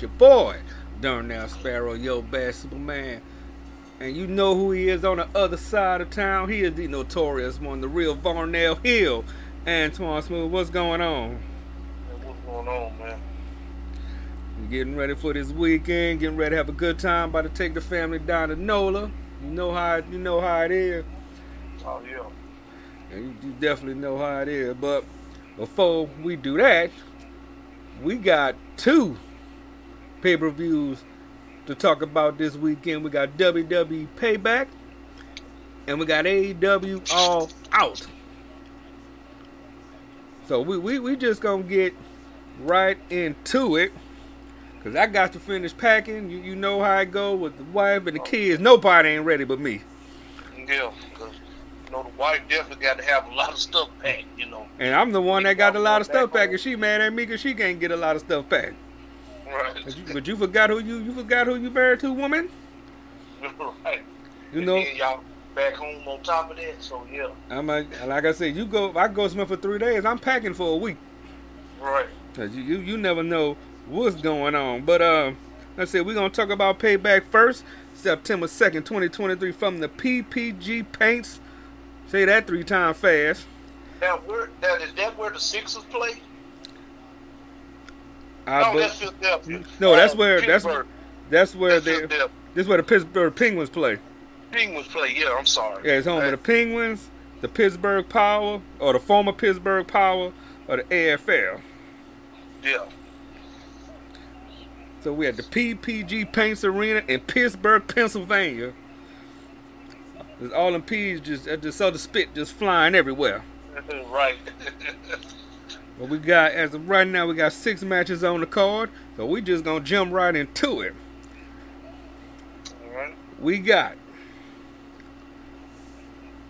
Your boy, Darnell Sparrow, yo basketball man. And you know who he is on the other side of town. He is the notorious one, the real Varnell Hill. Antoine Smooth, what's going on? What's going on, man? Getting ready for this weekend, getting ready to have a good time. About to take the family down to NOLA. You know how you know how it is. Oh yeah. And you, you definitely know how it is. But before we do that, we got two pay per views to talk about this weekend. We got WWE Payback and we got AEW All Out. So we, we, we just gonna get right into it. Cause I got to finish packing. You, you know how I go with the wife and the oh. kids. Nobody ain't ready but me. Yeah, because you know the wife definitely got to have a lot of stuff packed. You know. And I'm the one that got a lot of stuff packed. And she mad at me because she can't get a lot of stuff packed. Right. But you, but you forgot who you you forgot who you married to, woman. right. You know, y'all back home on top of that. So yeah. I'm a, like I said, you go. I go somewhere for three days, I'm packing for a week. Right. Cause you you, you never know what's going on. But uh, let's see, we're gonna talk about payback first. September second, 2023, from the PPG Paints. Say that three times fast. Now where now is that where the Sixers play? I no, be- that's Philadelphia. no, that's Uh, where that's that's where That's they this is where the Pittsburgh Penguins play. Penguins play. Yeah, I'm sorry. Yeah, it's home of the Penguins, the Pittsburgh Power, or the former Pittsburgh Power, or the AFL. Yeah. So we had the PPG Paints Arena in Pittsburgh, Pennsylvania. There's all them P's just just saw the spit just flying everywhere. right. But we got as of right now we got six matches on the card, so we just gonna jump right into it. All right. We got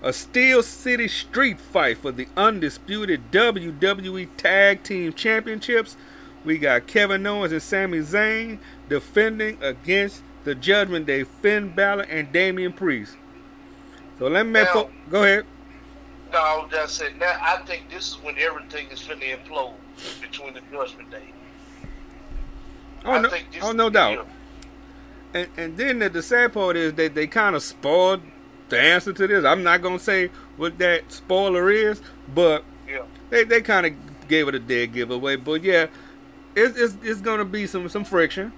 a Steel City Street fight for the undisputed WWE Tag Team Championships. We got Kevin Owens and Sami Zayn defending against the Judgment Day, Finn Balor and Damian Priest. So let me Now- go ahead. No, I was just saying. Now I think this is when everything is finna implode between the Judgment Day. Oh I no, think this oh no doubt. And and then the, the sad part is that they kind of spoiled the answer to this. I'm not gonna say what that spoiler is, but Yeah. they they kind of gave it a dead giveaway. But yeah, it's it's, it's gonna be some some friction.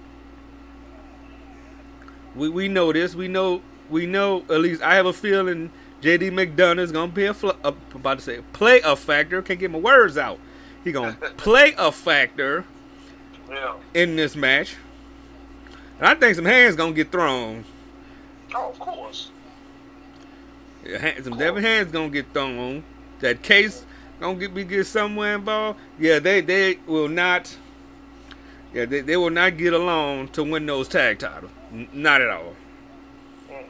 We we know this. We know we know at least I have a feeling JD McDonagh is gonna be a, fl- a about to say play a factor. Can't get my words out. He gonna play a factor Yeah. in this match. And I think some hands gonna get thrown. Oh, of course. Yeah, Some Devin hands gonna get thrown. That case gonna get be get somewhere involved. Yeah, they they will not. Yeah, they, they will not get along to win those tag titles. N- not at all. Mm-mm.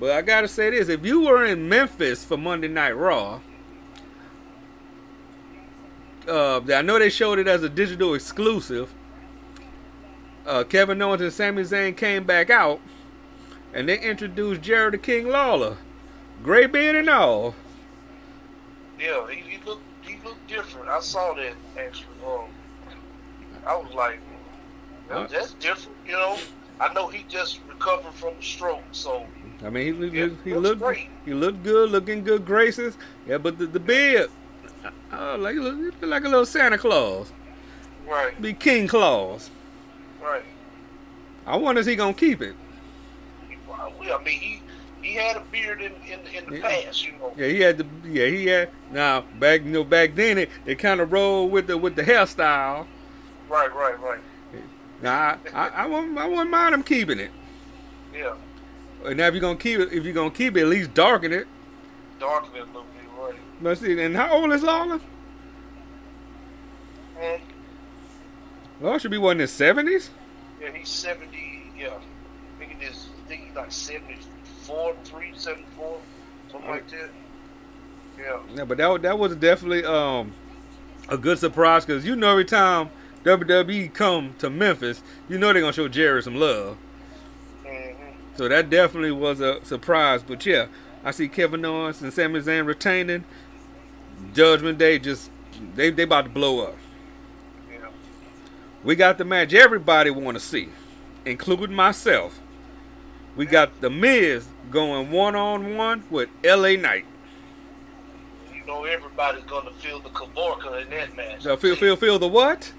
But I gotta say this: if you were in Memphis for Monday Night Raw, uh, I know they showed it as a digital exclusive. Uh, Kevin Owens and Sami Zayn came back out, and they introduced Jerry the King Lawler, gray beard and all. Yeah, he, he looked he looked different. I saw that actually. Um, I was like, well, that's different. You know, I know he just recovered from a stroke, so I mean, he looked, Yeah, he looks looked great. he looked good, looking good graces. Yeah, but the, the beard, oh, like he look, like a little Santa Claus, right, be King Claus. right. I wonder is he gonna keep it. He, well, I mean, he he had a beard in in, in the Yeah. past, you know. Yeah, he had the yeah he had now back you know back then it, it kind of rolled with the with the hairstyle. Right, right, right. Now I I, I wouldn't I wouldn't mind him keeping it. Yeah, now if you're gonna keep it if you're gonna keep it at least darken it. darker than a little bit, right. But see, and how old is Lawler? And Lawler should be what in his seventies. yeah, he's seventy. Yeah, I think it is. I think he's like 74, 3, 74, something like that. Yeah. Yeah, but that that was definitely um a good surprise because you know every time WWE come to Memphis, you know they're gonna show Jerry some love. So that definitely was a surprise. But yeah, I see Kevin Owens and Sami Zayn retaining. Judgment Day just they they about to blow up. Yeah. We got the match everybody want to see, including myself. We got the Miz going one on one with LA Knight. You know everybody's gonna feel the Kavorka in that match. So feel feel feel the what?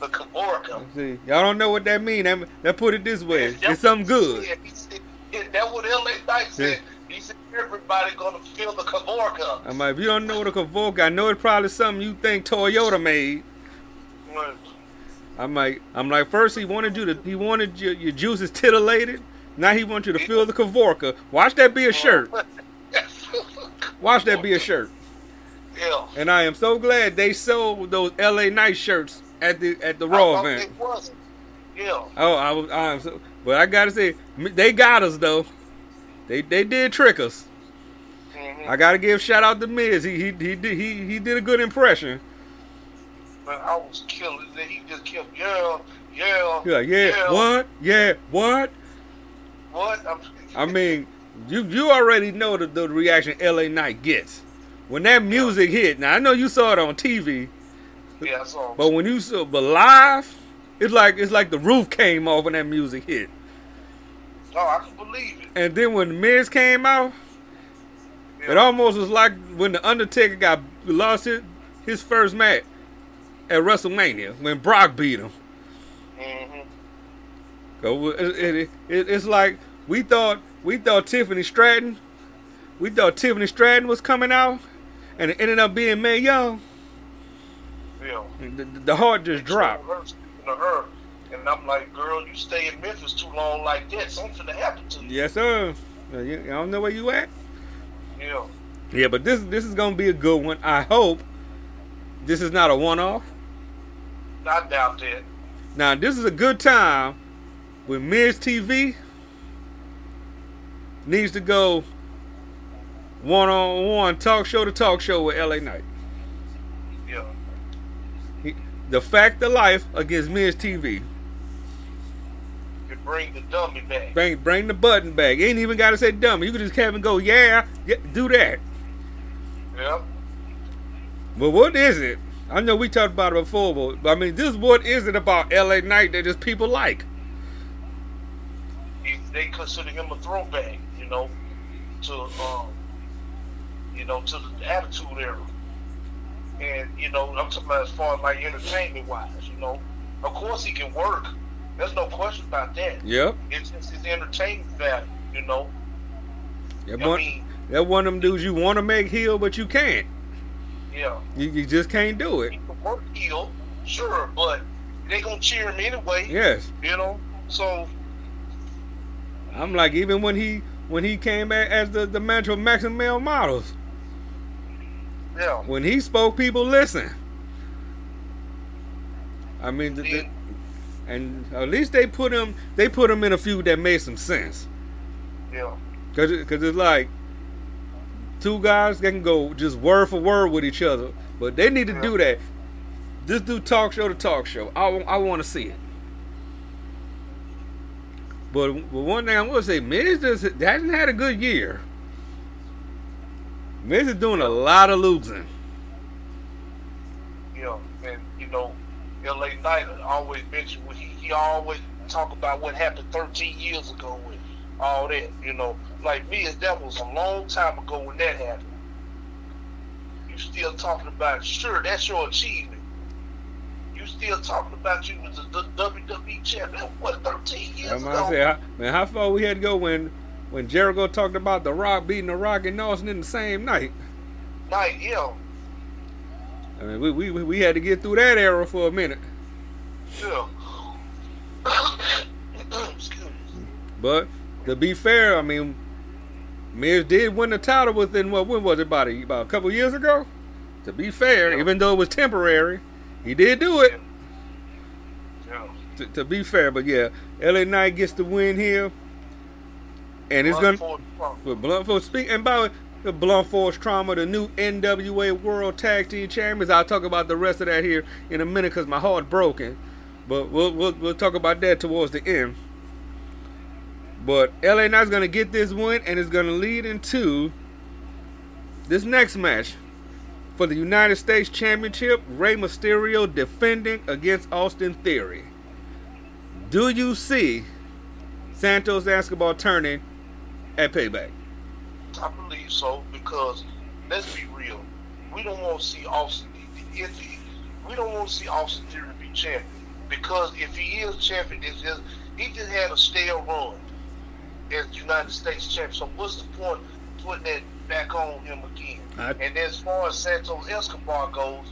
The Kavorka. See, y'all don't know what that mean. That, that put it this way. That's It's something good. said. He said- yeah, That's what LA Knight said. He said everybody gonna feel the Kavorka. I'm like, if you don't know what a Kavorka, I know it's probably something you think Toyota made. I'm like, I'm like, first he wanted you to, he wanted your, your juices titillated. Now he wants you to feel the Kavorka. Watch that be a oh. shirt. Watch that be a shirt. Yeah. And I am so glad they sold those LA Knight shirts at the at the Raw event. It wasn't. Yeah. Oh, I was, I'm so, but I gotta say, they got us though. They they did trick us. Mhm. I gotta give shout out to Miz. He he he did he he did a good impression. But I was killing it. He just kept yeah, yeah, Yeah, yeah, what? Yeah, what? What? I'm, I mean, you you already know the, the reaction LA Knight gets when that music hit. Now I know you saw it on TV, yeah, but when you saw but live, it's like it's like the roof came off when that music hit. oh, I can believe it. And then when Miz came out, Yeah. it almost was like when the Undertaker got lost his, his first match at WrestleMania when Brock beat him. Mhm. So it, it, it, it's like we thought we thought Tiffany Stratton, we thought Tiffany Stratton was coming out, and it ended up being Mae Young. Yeah. The, the- heart just dropped. To her, and I'm like, girl, you stay in Memphis too long like that, something's gonna happen to you. Yes, sir. Uh, I don't know where you at. Yeah. Yeah, but this this is gonna be a good one. I hope this is not a one off. I doubt that. Now this is a good time when Miz TV needs to go one on one talk show to talk show with LA Knight. The fact of life against Miz TV. You bring the dummy back. Bring bring the button back. You ain't even gotta say dummy. You can just have him go, yeah, yeah, do that. Yeah. But what is it? I know we talked about it before, but I mean, this what is it about LA Knight that just people like? He, they consider him a throwback, you know, to um, you know, to the Attitude Era. And you know, I'm talking about as far as like entertainment wise, you know. Of course, he can work. There's no question about that. Yep. It's just his entertainment value, you know. That I one, mean, that one of them dudes you want to make heel, but you can't. yeah, You, you just can't do it. he can work heel, sure, but they gonna cheer him anyway, Yes. you know. So I'm like, even when he when he came back as the, the manager of Maximum Male Models, yeah, when he spoke, people listen. I mean, the, the, and at least they put him they put him in a feud that made some sense. yeah, Cause, it, Cause it's like two guys that can go just word for word with each other, but they need to Yeah. do that. Just do talk show to talk show. I, I want to see it. But, but one thing I'm gonna say, Miz just hasn't had a good year. Miz is doing a lot of losing. yeah, and you know, L.A. Knight always mentioned he he always talk about what happened 13 years ago with all that, you know. Like me, that was a long time ago when that happened. You still talking about? Sure, that's your achievement. You still talking about you was the the WWE champion? What 13 years I'm ago? say, man, how far we had to go when when Jericho talked about The Rock beating The Rock and Nelson in the same night. Night, yeah, I mean, we, we we had to get through that era for a minute. yeah. But to be fair, I mean, Miz did win the title within what when was it about a, about a couple years ago? To be fair, Yeah. even though it was temporary, he did do it. Yeah. To, to be fair, but yeah, LA Knight gets the win here, and it's gonna for it. with Blunt Force. Speak and by the Blunt Force Trauma, the new NWA World Tag Team Champions. I'll talk about the rest of that here in a minute because my heart broken. But we'll, we'll we'll talk about that towards the end. But LA Knight's gonna get this win, and it's gonna lead into this next match. for the United States Championship, Rey Mysterio defending against Austin Theory. Do you see Santos Escobar turning at payback? I believe so because let's be real. We don't want to see Austin. If he, we don't want to see Austin Theory be champion because if he is champion, it's just he just had a stale run as United States champion. So what's the point putting that back on him again? I- and as far as Santos Escobar goes,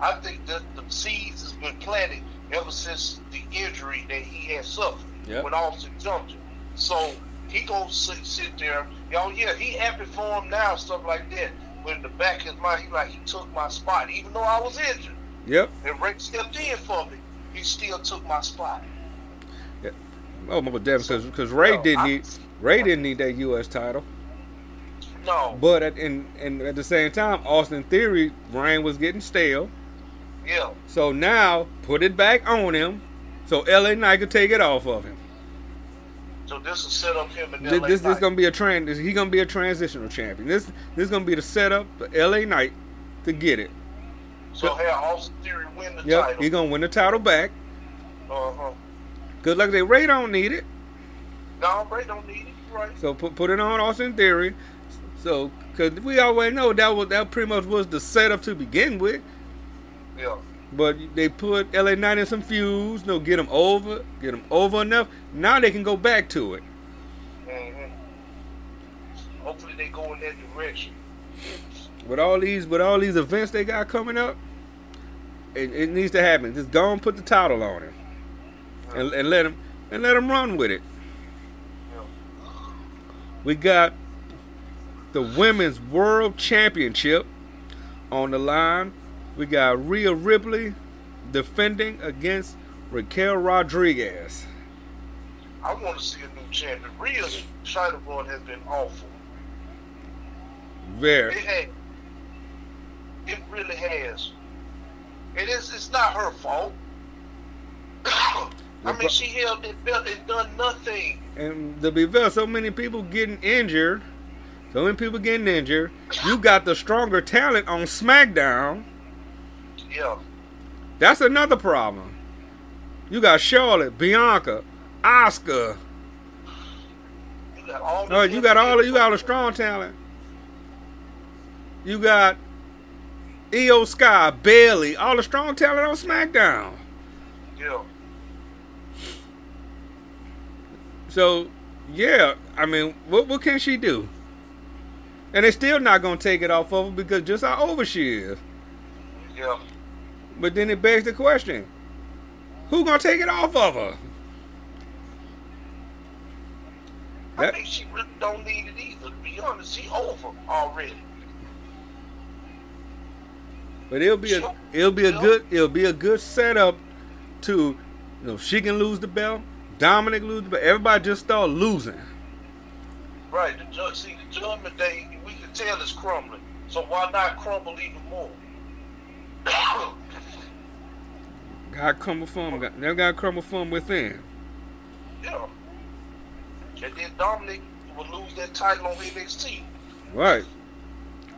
I think that the seeds has been planted ever since the injury that he had suffered Yep. when Austin jumped him. So he gonna sit, sit there. Oh yeah, he happy for him now, stuff like that. But in the back of his mind, he like he took my spot, even though I was injured. Yep. And Rick stepped in for me. He still took my spot. Oh, my definitely, because Rey No, didn't I- need Rey didn't need that U.S. title. No, But at and, and at the same time, Austin Theory reign was getting stale. yeah, So now put it back on him, so LA Knight could take it off of him. So this will set up him and This, this, this Knight. gonna be a trans. He gonna be a transitional champion. This this is gonna be the setup for LA Knight to get it. So have Austin Theory win the Yep, title. he gonna win the title back. uh huh. Cause like they Rey don't need it, No, Rey don't need it. Right. so put put it on Austin Theory. So cause we already know that was that pretty much was the setup to begin with. Yeah. But they put LA Knight in some fuse, no, get them over, get them over enough. Now they can go back to it. hmm Hopefully they go in that direction. With all these, with all these events they got coming up, it, it needs to happen. Just go and put the title on him, and, and let him and let him run with it. Yeah. We got the women's world championship on the line. We got Rhea Ripley defending against Raquel Rodriguez. I want to see a new champion. Rhea's China run has been awful. It Very. has. It really has. It is. It's not her fault. I mean, she held that belt and done nothing. And to be fair, so many people getting injured. So many people getting injured. You got the stronger talent on SmackDown. Yeah. That's another problem. You got Charlotte, Bianca, Asuka. You got all. the Oh, you got all you got the strong talent. You got Iyo Sky, Bayley, all the strong talent on SmackDown. Yeah. So, yeah, I mean, what what can she do? And they're still not gonna take it off of her because just how over she is. Yeah. But then it begs the question: Who gonna take it off of her? I That- think she really don't need it either. To be honest, she over already. But it'll be a it'll be a good it'll be a good setup to you know she can lose the belt, Dominic lose the belt, everybody just start losing. Right. The judge. See, the judgment day, we can tell it's crumbling. So why not crumble even more? God crumble from God, they got crumble from within. yeah. And then Dominic will lose that title on NXT. Right.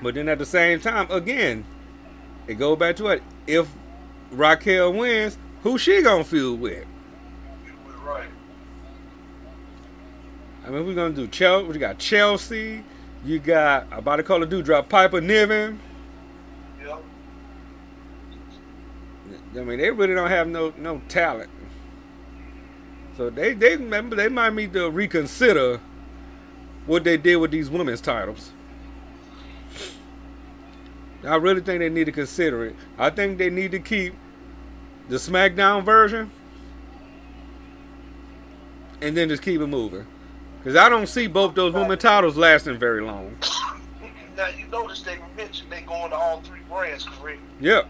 But then at the same time, again, it go back to it. If Raquel wins, who she gonna feud with? Right. I mean, we're gonna do Chelsea. We got Chelsea. You got I'm about to call a Doudrop Piper Niven. Yeah. I mean, they really don't have no no talent. So they they remember they might need to reconsider what they did with these women's titles. I really think they need to consider it. I think they need to keep the SmackDown version and then just keep it moving. Because I don't see both those women titles lasting very long. Now you notice they mentioned they going to all three brands, correct? Yep.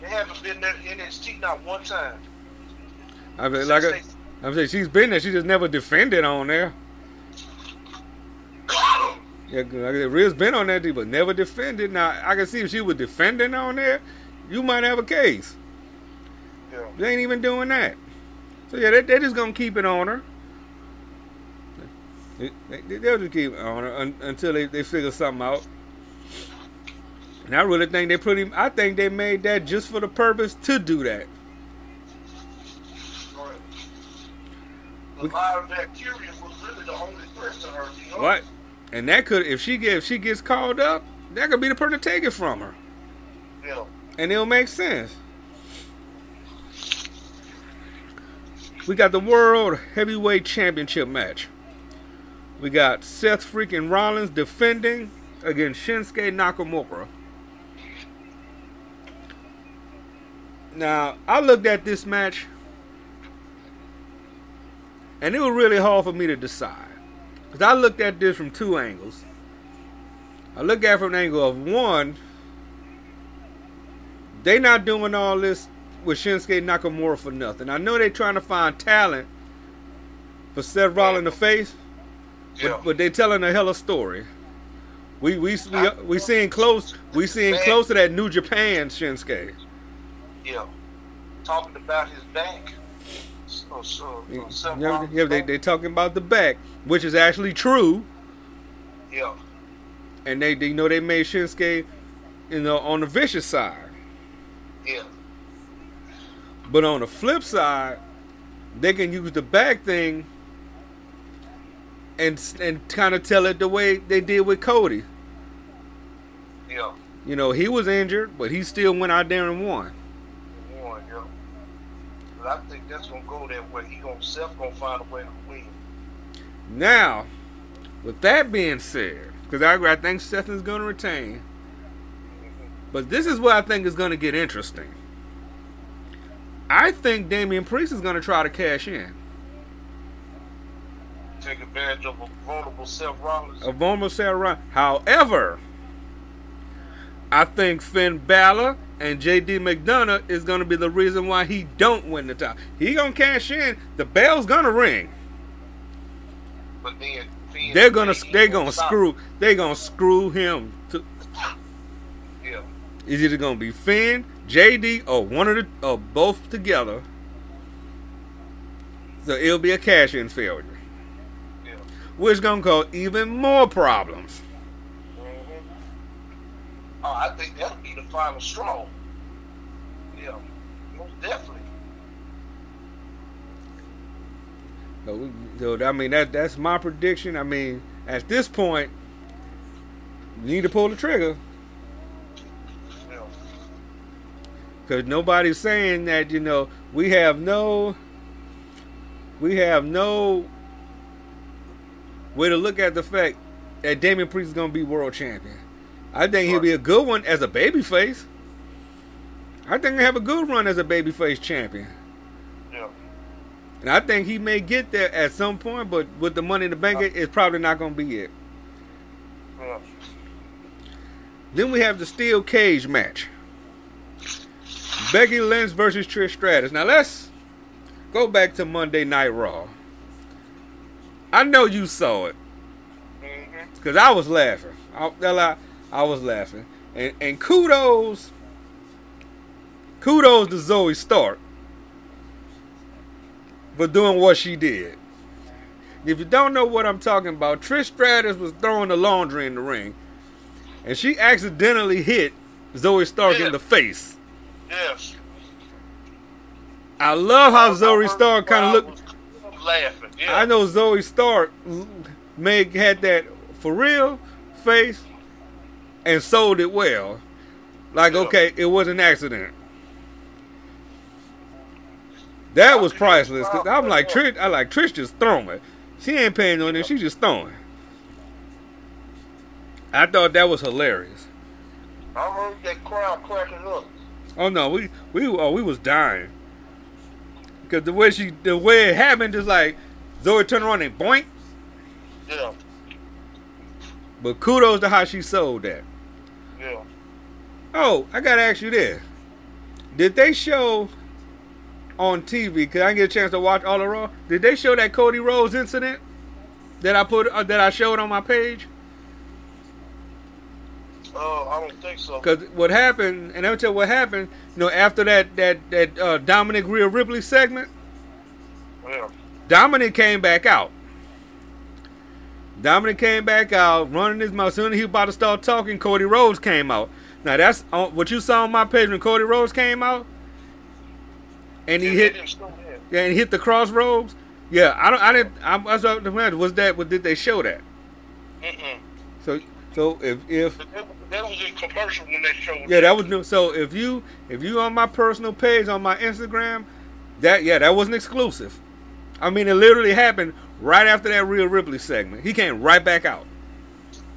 They haven't been there in NXT not one time. I mean, like I'm saying, she's been there. She just never defended on there. yeah, like Rhea's been on that but never defended. Now I can see if she was defending on there, you might have a case. yeah. They ain't even doing that. So yeah, they, they're just gonna keep it on her. They, they, they'll just keep it on her un, until they, they figure something out. And I really think they pretty. I think they made that just for the purpose to do that. Right. The Lyra Valkyria was really the only threat to her. You? What? And that could, if she get, if she gets called up, that could be the person to take it from her, Yeah. and it'll make sense. We got the World Heavyweight Championship match. We got Seth freaking Rollins defending against Shinsuke Nakamura. Now, I looked at this match, and it was really hard for me to decide. Because I looked at this from two angles. I look at it from an angle of one, they not doing all this with Shinsuke Nakamura for nothing. I know they're trying to find talent for Seth Rollins to face, Yeah. but, but they telling a hell of a story. We we we we seeing close. We seeing close to that New Japan Shinsuke. Yeah. Talking about his back. So, so yeah, yeah, they they talking about the back, which is actually true, yeah. and they, they you know they made Shinsuke, you know, on the vicious side. Yeah. But on the flip side, they can use the back thing and and kind of tell it the way they did with Cody. Yeah. You know, he was injured, but he still went out there and won. One, yeah. But I think that's gonna go that way. He gonna Seth gonna find a way to win. Now, with that being said, because I, I think Seth is going to retain, mm-hmm. but this is what I think is going to get interesting. I think Damian Priest is going to try to cash in. Take advantage of a vulnerable Seth Rollins. a vulnerable Sarah Rollins. However, I think Finn Balor and JD McDonagh is going to be the reason why he don't win the title. He going to cash in. The bell's going to ring. But then Finn They're going to he they're going to screw they're going to screw him. To, Yeah. it's either going to be Finn, JD, or one of the or both together. So it'll be a cash in failure, Yeah. which going to cause even more problems. hmm Oh, I think the final straw. Yeah. Most definitely. So, so I mean that that's my prediction. I mean, at this point, you need to pull the trigger Yeah. because nobody's saying that. You know, we have no, we have no way to look at the fact that Damian Priest is going to be world champion. I think he'll be a good one as a babyface. I think he'll have a good run as a babyface champion. Yeah. And I think he may get there at some point, but with the money in the bank, it's probably not going to be it. Yeah. Then we have the steel cage match. Becky Lynch versus Trish Stratus. Now let's go back to Monday Night Raw. I know you saw it mm-hmm. because I was laughing. I, I, was laughing, and and kudos, kudos to Zoey Stark for doing what she did. If you don't know what I'm talking about, Trish Stratus was throwing the laundry in the ring, and she accidentally hit Zoey Stark in the face. Yes. I love how Zoey Stark kind of looked. Laughing. Yeah. I know Zoey Stark made had that for real face and sold it well. Like, okay, it was an accident. That was priceless. Cause I'm like Trish. I like Trish just throwing. It. She ain't paying on it. She just throwing. I thought that was hilarious. I heard that crowd cracking up. Oh no, we we oh we was dying. Cause the way she the way it happened is like Zoey turned around and boink. Yeah. But kudos to how she sold that. Yeah. Oh, I gotta ask you this: Did they show on TV? Cause I get a chance to watch all the Raw. Did they show that Cody Rhodes incident that I put uh, that I showed on my page? Uh, I don't think so. Cause what happened, and I'll tell you what happened. You know, after that that that uh, Dominic Rhea Ripley segment, Yeah. Dominic came back out. Dominic came back out, running his mouth. Soon as he was about to start talking, Cody Rhodes came out. Now that's on, what you saw on my page when Cody Rhodes came out, and he Yeah, hit they didn't show that. yeah, and he hit the Cross Rhodes. Yeah, I don't. I didn't. I, I was up to was that? What did they show that? Mm-mm. So so if if that, that was in commercial when they showed. yeah, that was new. So if you if you on my personal page on my Instagram, that yeah, that wasn't exclusive. I mean, it literally happened right after that Rhea Ripley segment. He came right back out.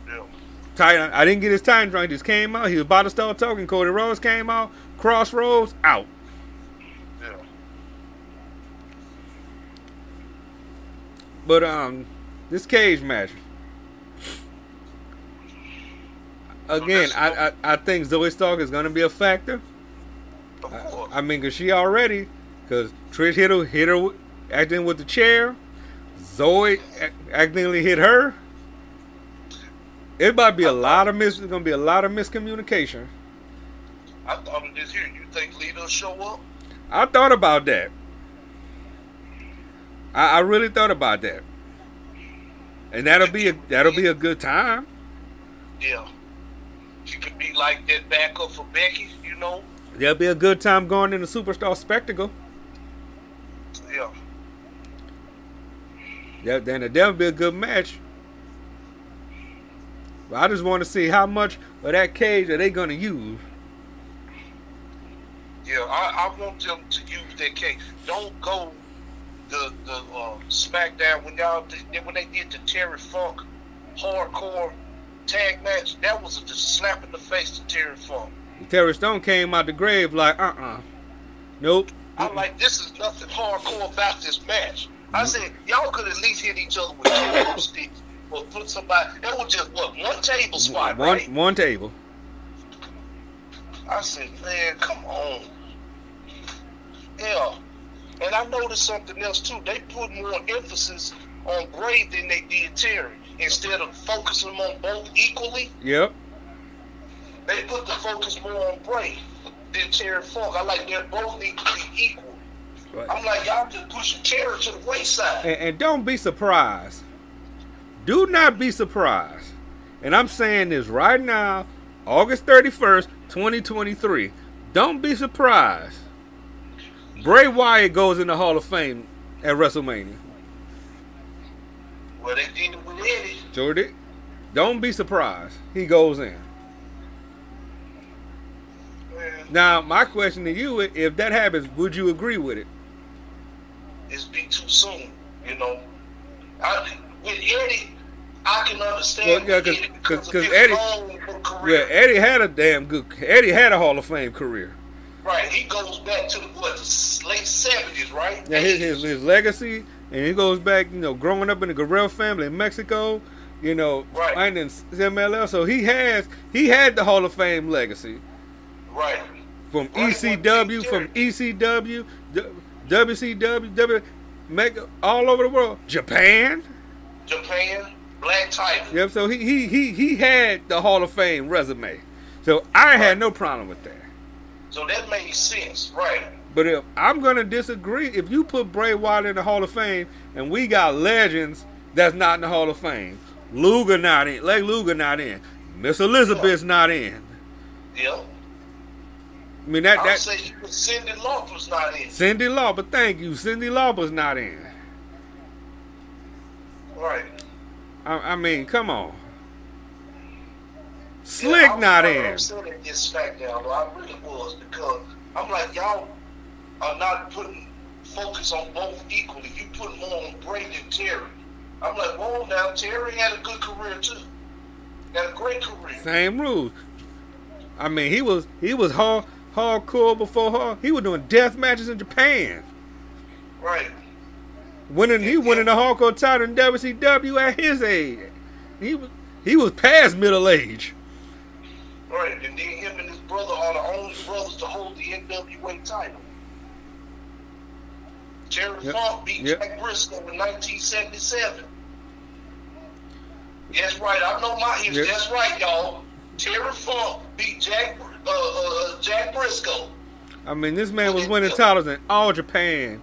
Yeah. I didn't get his time drunk. He just came out. He was about to start talking. Cody Rhodes came out. Cross Rhodes out. Yeah. But um, this cage match. Again, I, I I think Zoey Stark is gonna be a factor. Of course. I mean, cause she already, cause Trish hit her, hit her, acting with the chair. Zoey ac- accidentally hit her. It might be a lot of mis. Gonna be a lot of miscommunication. I thought of this here. You think Lita show up? I thought about that. I, I really thought about that, and that'll be a that'll be a good time. Yeah. She could be like that backup for Becky, you know? That'll be a good time going in the superstar spectacle. Yeah. Yeah, then that'll be a good match. But I just want to see how much of that cage are they gonna use. Yeah, I, I want them to use that cage. Don't go the the uh, SmackDown when y'all did, when they did the Terry Funk hardcore tag match. That was a just slap in the face to Terry Funk. Terry Stone came out the grave like, uh uh Nope. I'm like, this is nothing hardcore about this match. I said, y'all could at least hit each other with two sticks or put somebody. That was just what one table spot, One right? one table. I said, man, come on. Yeah. And I noticed something else too. They put more emphasis on Bray than they did Terry. Instead of focusing on both equally, Yep. they put the focus more on Bray than Terry Funk. I like they both need to equal. I'm like, y'all just pushing Terry to the wayside. And, and don't be surprised. Do not be surprised. And I'm saying this right now, August 31st, 2023. Don't be surprised. Bray Wyatt goes in the Hall of Fame at WrestleMania. Well, they did it with Eddie. Jordy, don't be surprised. He goes in. Now, my question to you, if that happens, would you agree with it? It's be too soon, you know. I, with Eddie, I can understand Well, yeah, 'cause- Eddie 'cause- because 'cause of his Eddie- Yeah. Eddie had a damn good. Eddie had a Hall of Fame career. Right, he goes back to what the late seventies, right? Yeah, his, his his legacy, and he goes back, you know, growing up in the Guerrero family in Mexico, you know, Right. fighting in MLL. So he has he had the Hall of Fame legacy right. from Right, ECW, from ECW, WCW, W, Mega, all over the world, Japan. Japan, Black Tiger. Yep. So he he he he had the Hall of Fame resume. So I had no problem with that. So that made sense, right? But if I'm gonna disagree, if you put Bray Wyatt in the Hall of Fame and we got legends that's not in the Hall of Fame, Luger not in, Lex Luger not in, Miss Elizabeth's not in. Yeah. I mean that I that say Cyndi Lauper's not in. Cyndi Lauper, thank you, Cyndi Lauper's not in. Right. I, I mean, come on. Yeah, Slick was not in. this SmackDown, though. I really was because I'm like, y'all are not putting focus on both equally. You put more on Bray than Terry. I'm like, whoa, now Terry had a good career too. Had a great career. Same rules. I mean, he was he was hard hardcore before hard. He was doing death matches in Japan. Right. Winning, he winning the hardcore title in WCW at his age. He was he was past middle age. Right. And then him and his brother are the only brothers to hold the NWA title. Terry Yep. Funk beat Yep. Jack Brisco in 1977. That's right. I know my history. Yep. That's right, y'all. Terry Funk beat Jack uh, uh, Jack Brisco. I mean, this man was winning titles in all Japan.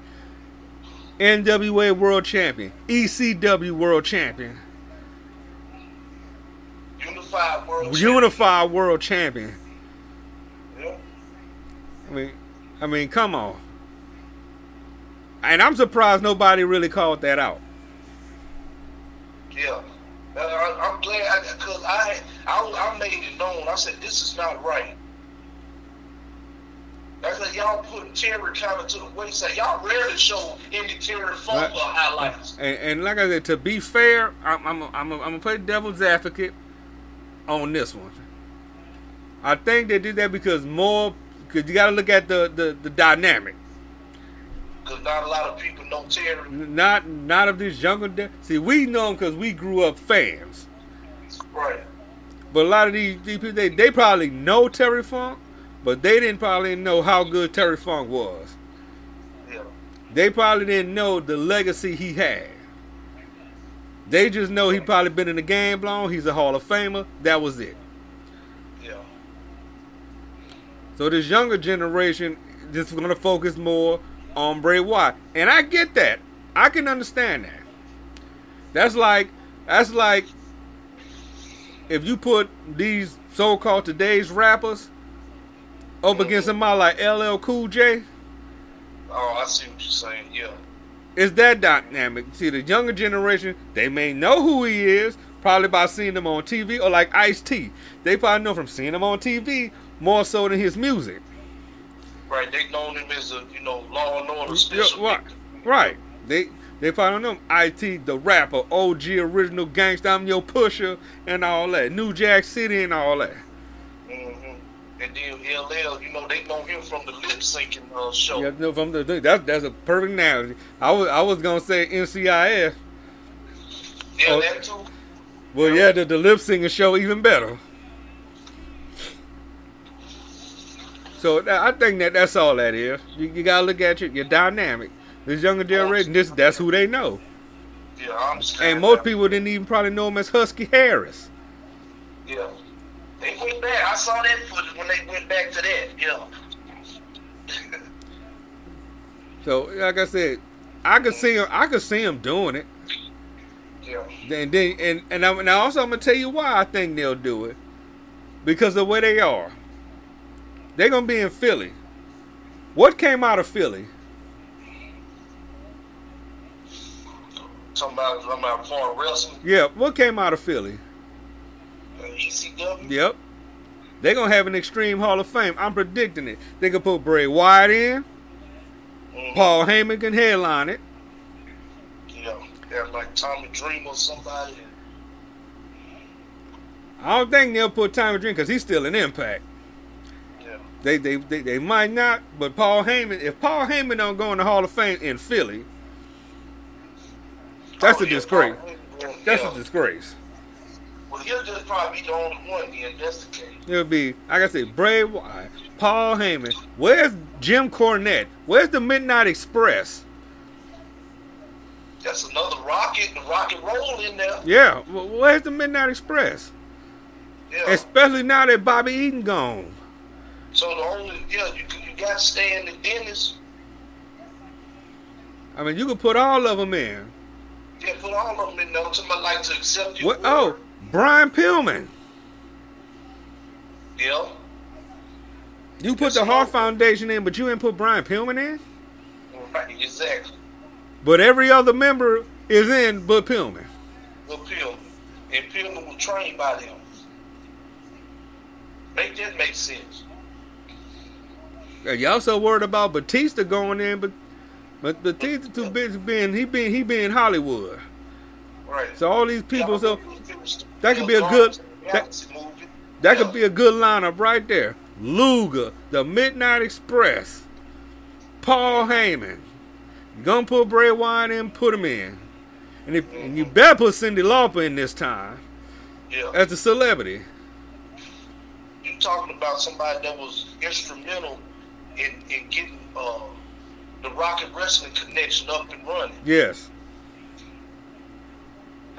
NWA World Champion, ECW World Champion, Unified World Unified World Champion. I mean, I mean, come on. And I'm surprised nobody really called that out. Yeah. Uh, I, I'm glad because I, I I made it known. I said this is not right. I said y'all put Terry kind of to the wayside. Y'all rarely show any Terry Funk Right. highlights. And, and like I said, to be fair, I'm I'm I'm, I'm gonna play devil's advocate on this one. I think they did that because more because you got to look at the, the the dynamic. Because not a lot of people know Terry. Not not of this younger. De- See, we know him because we grew up fans. Right. But a lot of these, these people, they, they probably know Terry Funk, but they didn't probably know how good Terry Funk was. Yeah. They probably didn't know the legacy he had. They just know he probably been in the game long. He's a Hall of Famer. That was it. Yeah. So this younger generation just going to focus more on Bray Wyatt, and I get that. I can understand that. That's like that's like if you put these so-called today's rappers up against somebody like LL Cool J. Oh, I see what you're saying. Yeah. It's that dynamic. See, the younger generation, they may know who he is, probably by seeing him on TV, or like Ice T. They probably know from seeing him on TV more so than his music. Right. They known him as a you know law and order Yeah, special. right, victim. right. They they probably know him. It the rapper, OG original gangsta, I'm your pusher, and all that. New Jack City and all that. And then LL, you know, they know him from the lip syncing uh, show. Yeah, no, from the that's that's a perfect analogy. I was I was gonna say NCIS. Yeah, Oh. that too. Well, yeah, the, the lip singing show even better. So I think that that's all that is. You, you gotta look at your, your dynamic. This younger generation, this that's who they know. Yeah, I understand. And most that. people didn't even probably know him as Husky Harris. Yeah. They went back. I saw that footage when they went back to that. Yeah. So like I said, I could see him. I could see him doing it. yeah. And then and and, I, and also I'm gonna tell you why I think they'll do it because of where they are. They're gonna be in Philly. What came out of Philly? Talking about foreign wrestling, Yeah, what came out of Philly? ECW. Yep. They're gonna have an extreme Hall of Fame. I'm predicting it. They can put Bray Wyatt in. Mhm. Paul Heyman can headline it. Yeah. Yeah, like Tommy Dreamer or somebody. I don't think they'll put Tommy Dream because he's still an impact. Yeah. They, they they they might not, but Paul Heyman. If Paul Heyman don't go in the Hall of Fame in Philly, that's Oh, a yeah, disgrace. Yeah. That's a disgrace. Well, he'll just probably be the only one. That's case. It'll be like I said, Bray Wyatt, Paul Heyman. Where's Jim Cornette? Where's the Midnight Express? That's another rocket, rocket roll in there. Yeah, wh- where's the Midnight Express? Yeah. Especially now that Bobby Eaton gone. so the only, yeah, you you got Stan the Dennis. I mean, you could put all of them in. Yeah, put all of them in there. Somebody like to accept you. What? Oh, Brian Pillman. Yeah. You put the Hart Foundation in, but you didn't put Brian Pillman in. Right, exactly. But every other member is in, but Pillman. Well, Pillman. And Pillman was trained by them. Make that make sense. Uh, Y'all so worried about Batista going in, but but Batista too busy being he being he being Hollywood. Right. So all these people, so that could be a good- that- that could be a good lineup right there. Luger, the Midnight Express, Paul Heyman. You gonna put Bray Wyatt in, put him in, and if and you better put Cyndi Lauper in this time Yeah. as a celebrity. You talking about somebody that was instrumental in, in getting uh, the Rock 'n' Wrestling connection up and running. Yes,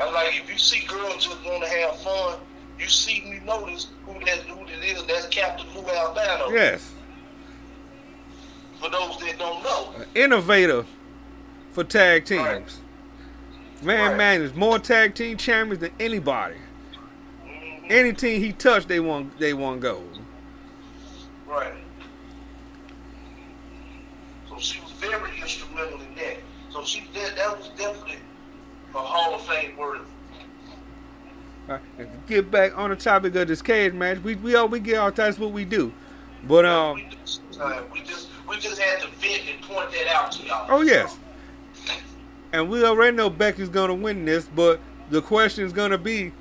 I'm like, if you see girls just want to have fun, you see me notice who that who that is. That's Captain Lou Albano. yes, For those that don't know, an innovator for tag teams. Right. Man, Right. man, there's more tag team champions than anybody. Mhm. Any team he touched, they won. They won gold. right? So she was very instrumental in that. So she that that was definitely a Hall of Fame worthy. Uh, get back on the topic of this cage match. We we all we get all that's what we do. But um, we just, uh, we just we just had to vent and point that out to y'all. Oh yes. And we already know Becky's gonna win this, but the question is gonna be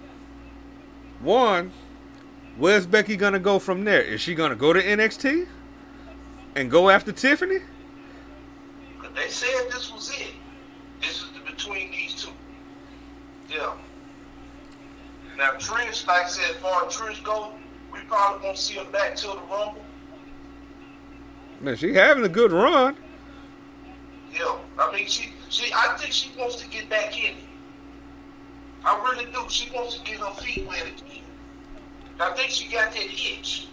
one, where's Becky gonna go from there? Is she gonna go to NXT and go after Tiffany? They said this was it. This is the, between these two. Yeah. Now Trish, like I said, as far as Trish go, we probably won't see her back till the Rumble. Man, she having a good run. Yeah, I mean, she, she, I think she wants to get back in it. I really do. She wants to get her feet wet again. I think she got that itch.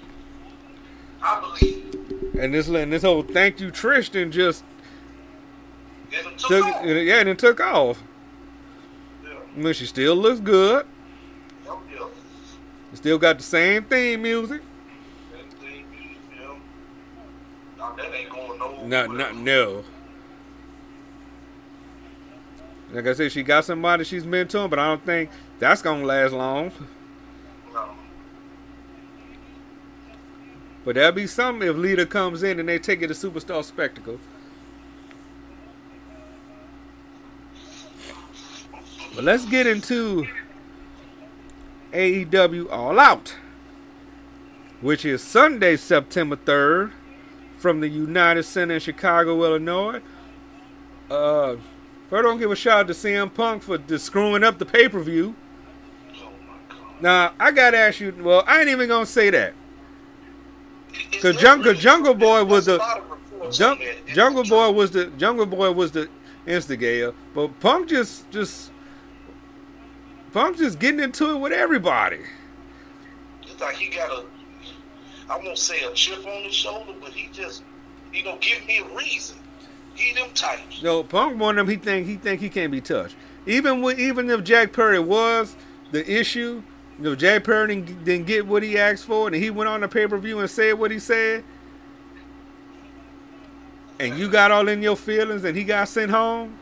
I believe. And this and this whole thank you Trish Tristan just took yeah, and it took off. Mean, she still looks good. Oh, yeah. Still got the same theme music. That thing, yeah. Now, that ain't going nowhere. No, no, no. Like I said, she got somebody she's mentoring, but I don't think that's gonna last long. No. But there'll be something if Lita comes in and they take it to superstar spectacle. But let's get into AEW All Out, which is Sunday, September 3rd, from the United Center in Chicago, Illinois. Uh, first, I to give a shout out to CM Punk for just screwing up the pay per view. Oh. Now, I got to ask you, well, I ain't even going to say that. Cause Jungle- Jungle Boy was the- a lot of reports Jung, on that. It's Jungle Boy was the Jungle Boy was the instigator, but Punk just just Punk just getting into it with everybody. It's like he got a, I won't say a chip on his shoulder, but he just, you know, give me a reason. He them types. Know, Punk one of them he think he think he can't be touched. Even with even if Jack Perry was the issue, you know, Jack Perry didn't, didn't get what he asked for, and he went on the pay per view and said what he said. And you got all in your feelings, and he got sent home.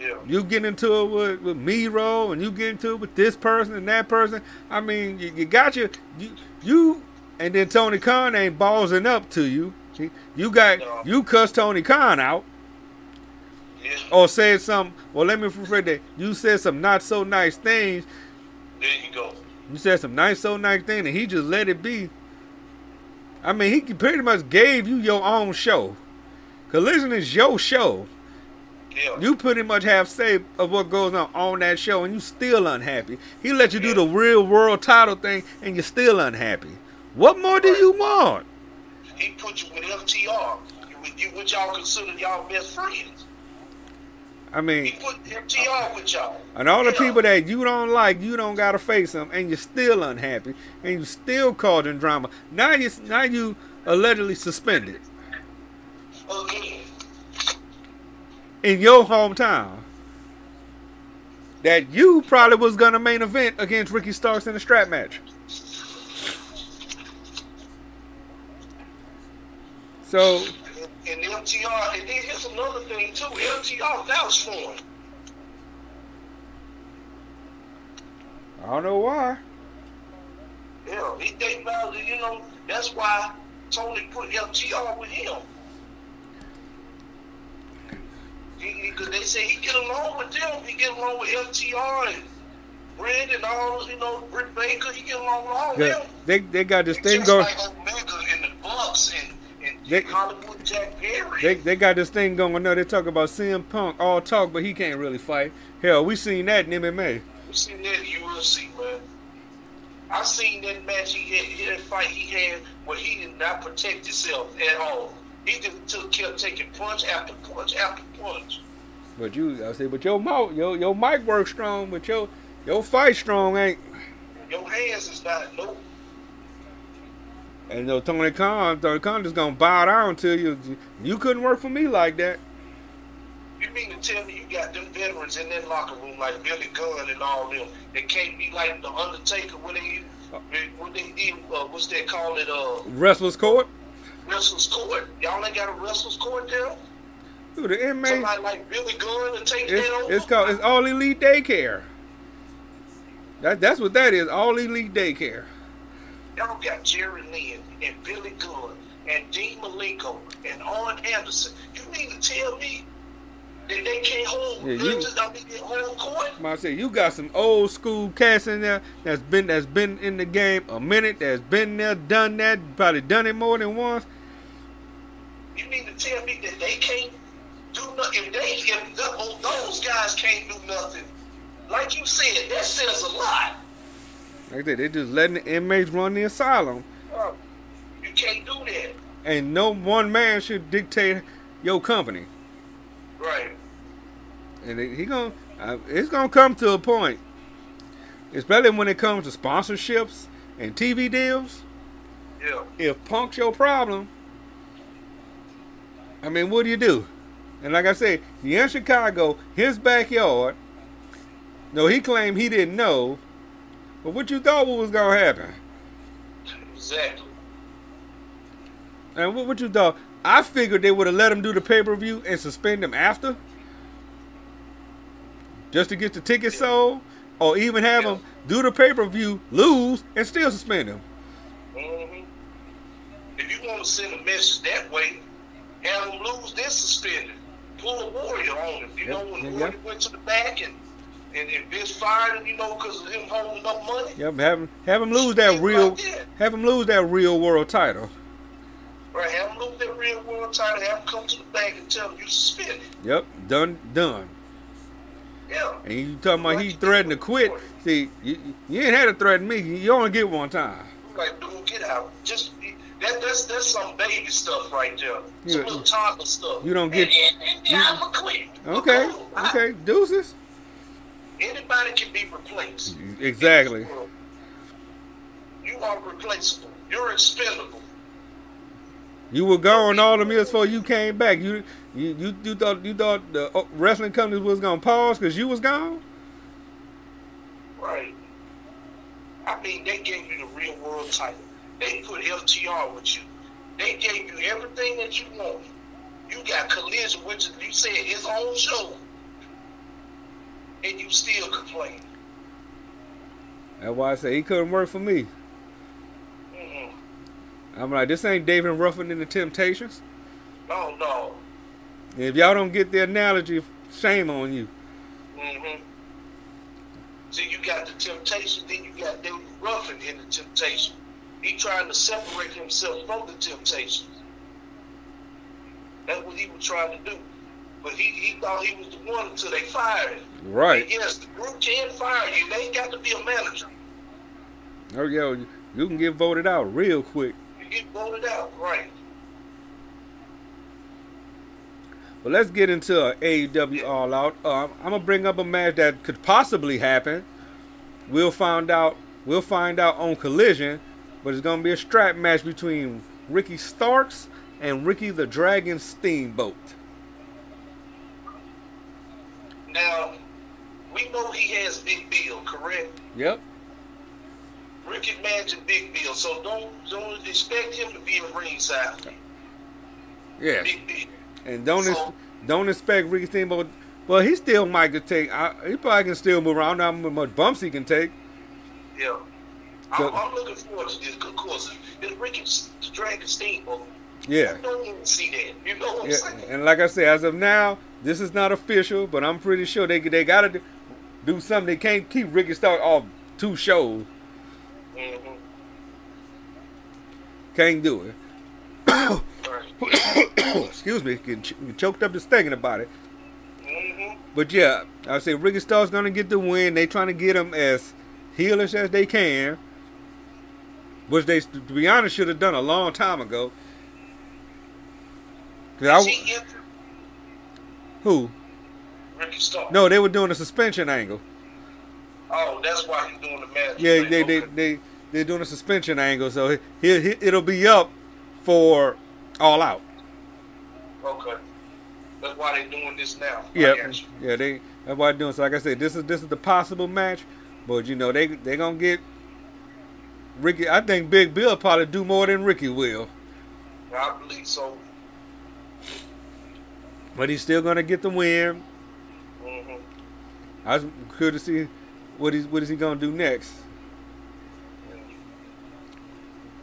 Yeah. You get into it with, with Miro and you get into it with this person and that person. I mean, you, you got your you, you and then Tony Khan ain't ballsing up to you. You got No. you cussed Tony Khan out Yeah. or said some. Well, let me rephrase that. You said some not so nice things. There you go. You said some nice so nice thing, and he just let it be. I mean, he pretty much gave you your own show. Collision is your show. Yeah. You pretty much have say of what goes on on that show, and you still unhappy. He let you do the real world title thing, and you're still unhappy. What more do you want? he put you with FTR, you, with- you, which y'all consider y'all best friends. I mean, He put FTR with y'all. and all the Yeah. people that you don't like, you don't gotta face them, and you're still unhappy, and you still causing drama. Now you now you allegedly suspended. In your hometown. That you probably was gonna main event against Ricky Starks in a strap match. So And, FTR, and then here's another thing too. FTR vouched for him. I don't know why. Yeah, he they vouched, you know, that's why Tony put FTR with him. They say he get along with them. He get along with FTR and Brand and all, you know, Britt Baker. He get along with all They, them. they they got this thing going. like Omega and the Bucks and, and They- Hollywood Jack Perry. They they got this thing going. No, they talk about CM Punk all talk, but he can't really fight. Hell, we seen that in MMA. We seen that in UFC, man. I seen that match he had, he had fight he had where he did not protect himself at all. He just took, kept taking punch after punch after punch. But you, I say, but your mouth, your your mic works strong, but your your fight strong ain't. Your hands is not no. And you know, Tony Khan, Tony Khan just gonna bow down to you. You couldn't work for me like that. You mean to tell me you got them veterans in that locker room like Billy Gunn and all them? They can't be like the Undertaker when they when they did uh, what's they call it uh Wrestlers court. wrestlers court. Y'all ain't got a wrestlers court there. Who the inmate? Somebody like Billy Gunn to take It's, that over. it's called it's all elite daycare. That that's what that is. All elite daycare. Y'all got Jerry Lynn and Billy Gunn and Dean Malenko and Arn Anderson. You mean to tell me that they can't hold Yeah, you- judges, I mean, hold court? I say you got some old school cats in there that's been that's been in the game a minute. That's been there, done that, probably done it more than once. You mean to tell me that they can't do nothing? If they, if th- those guys can't do nothing, like you said, that says a lot. Like that, they just letting the inmates run the asylum, Uh, You can't do that. and no one man should dictate your company. Right. And he gonna, uh, it's gonna come to a point, especially when it comes to sponsorships and TV deals. Yeah. If Punk's your problem, I mean, what do you do? And like I said, he in Chicago, his backyard. No, he claimed he didn't know. But what you thought was gonna happen? Exactly. And what, what you thought? I figured they would have let him do the pay per view and suspend him after, just to get the tickets sold, or even have him do the pay per view, lose, and still suspend him. hmm If you want to send a message that way, have them lose, then suspend it. Pull a warrior on him. You Yep, know, when yeah, Warrior went to the back and and, and Vince fired him, you know, because of him holding up money. Yep, have him have him lose that real, that. have him lose that real world title. Right, have him lose that real world title, have him come to the back and tell him you suspended. Yep, done, done. Yeah. And you talking about he Like, threatened to quit? See, you, you ain't had to threaten me. You only get one time. Like, dude, get out. Just that that's that's some baby stuff right there. Some little toddler stuff. You don't get- And, and, and you- I'm a quit. Okay, okay, deuces. Anybody can be replaced. Exactly. You are replaceable. You're expendable. You were gone all the years before you came back. You you you, you thought you thought the uh, wrestling companies was gonna pause because you was gone. Right. I mean, they gave you the real world title. They put FTR with you. They gave you everything that you wanted. You got Collision, which you said his own show, and you still complain. That's why I say he couldn't work for me. Mm-mm. I'm like, this ain't David Ruffin in the Temptations. No, no. And if y'all don't get the analogy, shame on you. Mm-hmm. See, you got the temptation, then you got David Ruffin in the temptation. He trying to separate himself from the temptations. That's what he was trying to do. But he, he thought he was the one until they fired him. Right. And yes, the group can fire you. They ain't got to be a manager. Oh yo, you can get voted out real quick. You get voted out, right? But let's get into a AEW All Out. Uh, I'm gonna bring up a match that could possibly happen. We'll find out. We'll find out on Collision, but it's gonna be a strap match between Ricky Starks and Ricky the Dragon Steamboat. Now, we know he has Big Bill, correct? Yep. Ricky Mansion Big Bill, so don't don't expect him to be a ringside. Bill. And don't ex- So- don't expect Ricky Steamboat. Well, he still might could take. I, he probably can still move around. I don't know how much bumps he can take. Yeah. I'm, I'm looking forward to this. Of course, it's Ricky the Dragon Steamboat. Yeah. You don't even see that. You know what I'm Yeah, saying? and like I said, as of now, this is not official, but I'm pretty sure they they gotta do, do something. They can't keep Ricky Stark off two shows. Mm-hmm. Can't do it. Excuse me, getting ch- choked up just thinking about it. Mm-hmm. But yeah, I say Ricky Stark's gonna get the win. They trying to get him as heelish as they can, which they, to be honest, should have done a long time ago. 'Cause I Is w- he who? Ricky Stark. No, they were doing a suspension angle. Oh, that's why he's doing the match. Yeah, they Okay. they they they're doing a suspension angle, so he, he, it'll be up for all out. Okay. That's why they're doing this now. Yeah, yeah, they that's why they're doing. So like I said, this is this is the possible match, but you know they they gonna get Ricky. I think Big Bill probably do more than Ricky will. I believe so. But he's still gonna get the win. hmm I was curious to see what he's what is he gonna do next.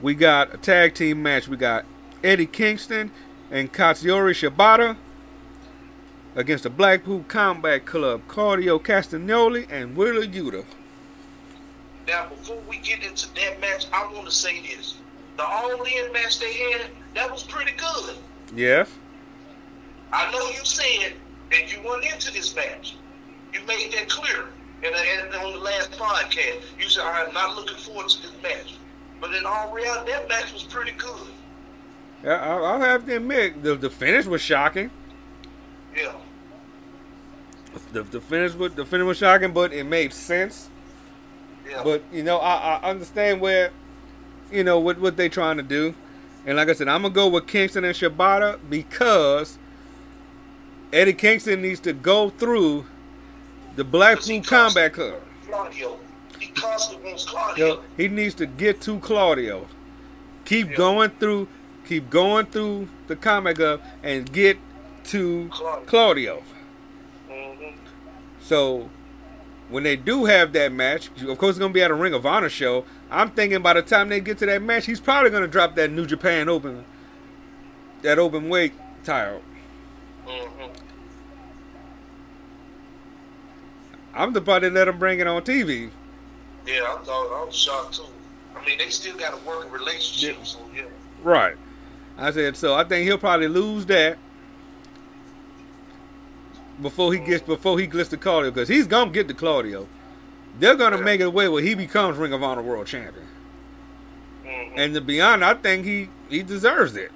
We got a tag team match. We got Eddie Kingston and Katsuyori Shibata against the Blackpool Combat Club, Claudio Castagnoli and Wheeler Yuta. Now, before we get into that match, I want to say this: the all-in match they had, that was pretty good. Yes. I know you said that you went into this match. You made that clear. And, and on the last podcast, you said, I'm not looking forward to this match. But in all reality, that match was pretty good. Yeah, I'll I'll have to admit the the finish was shocking. Yeah. The, the finish was the finish was shocking, but it made sense. Yeah. But you know, I, I understand where, you know, what what they trying to do, and like I said, I'm gonna go with Kingston and Shibata because Eddie Kingston needs to go through the Black Blackpool Combat Club. Claudio. He constantly wants Claudio. You know, he needs to get to Claudio. Keep Yeah. going through, keep going through the Combat Club and get to Claudio. Claudio. hmm So when they do have that match, of course it's gonna be at a Ring of Honor show. I'm thinking by the time they get to that match, he's probably gonna drop that New Japan Open, that open weight title. hmm I'm the part that let him bring it on TV. Yeah, I thought I was shocked too. I mean, they still got to work a relationship, Yeah. so yeah. Right. I said so. I think he'll probably lose that before he gets before he gets to Claudio because he's gonna get to Claudio. They're gonna Yeah. make it a way where he becomes Ring of Honor World Champion. hmm And to be honest, I think he he deserves it.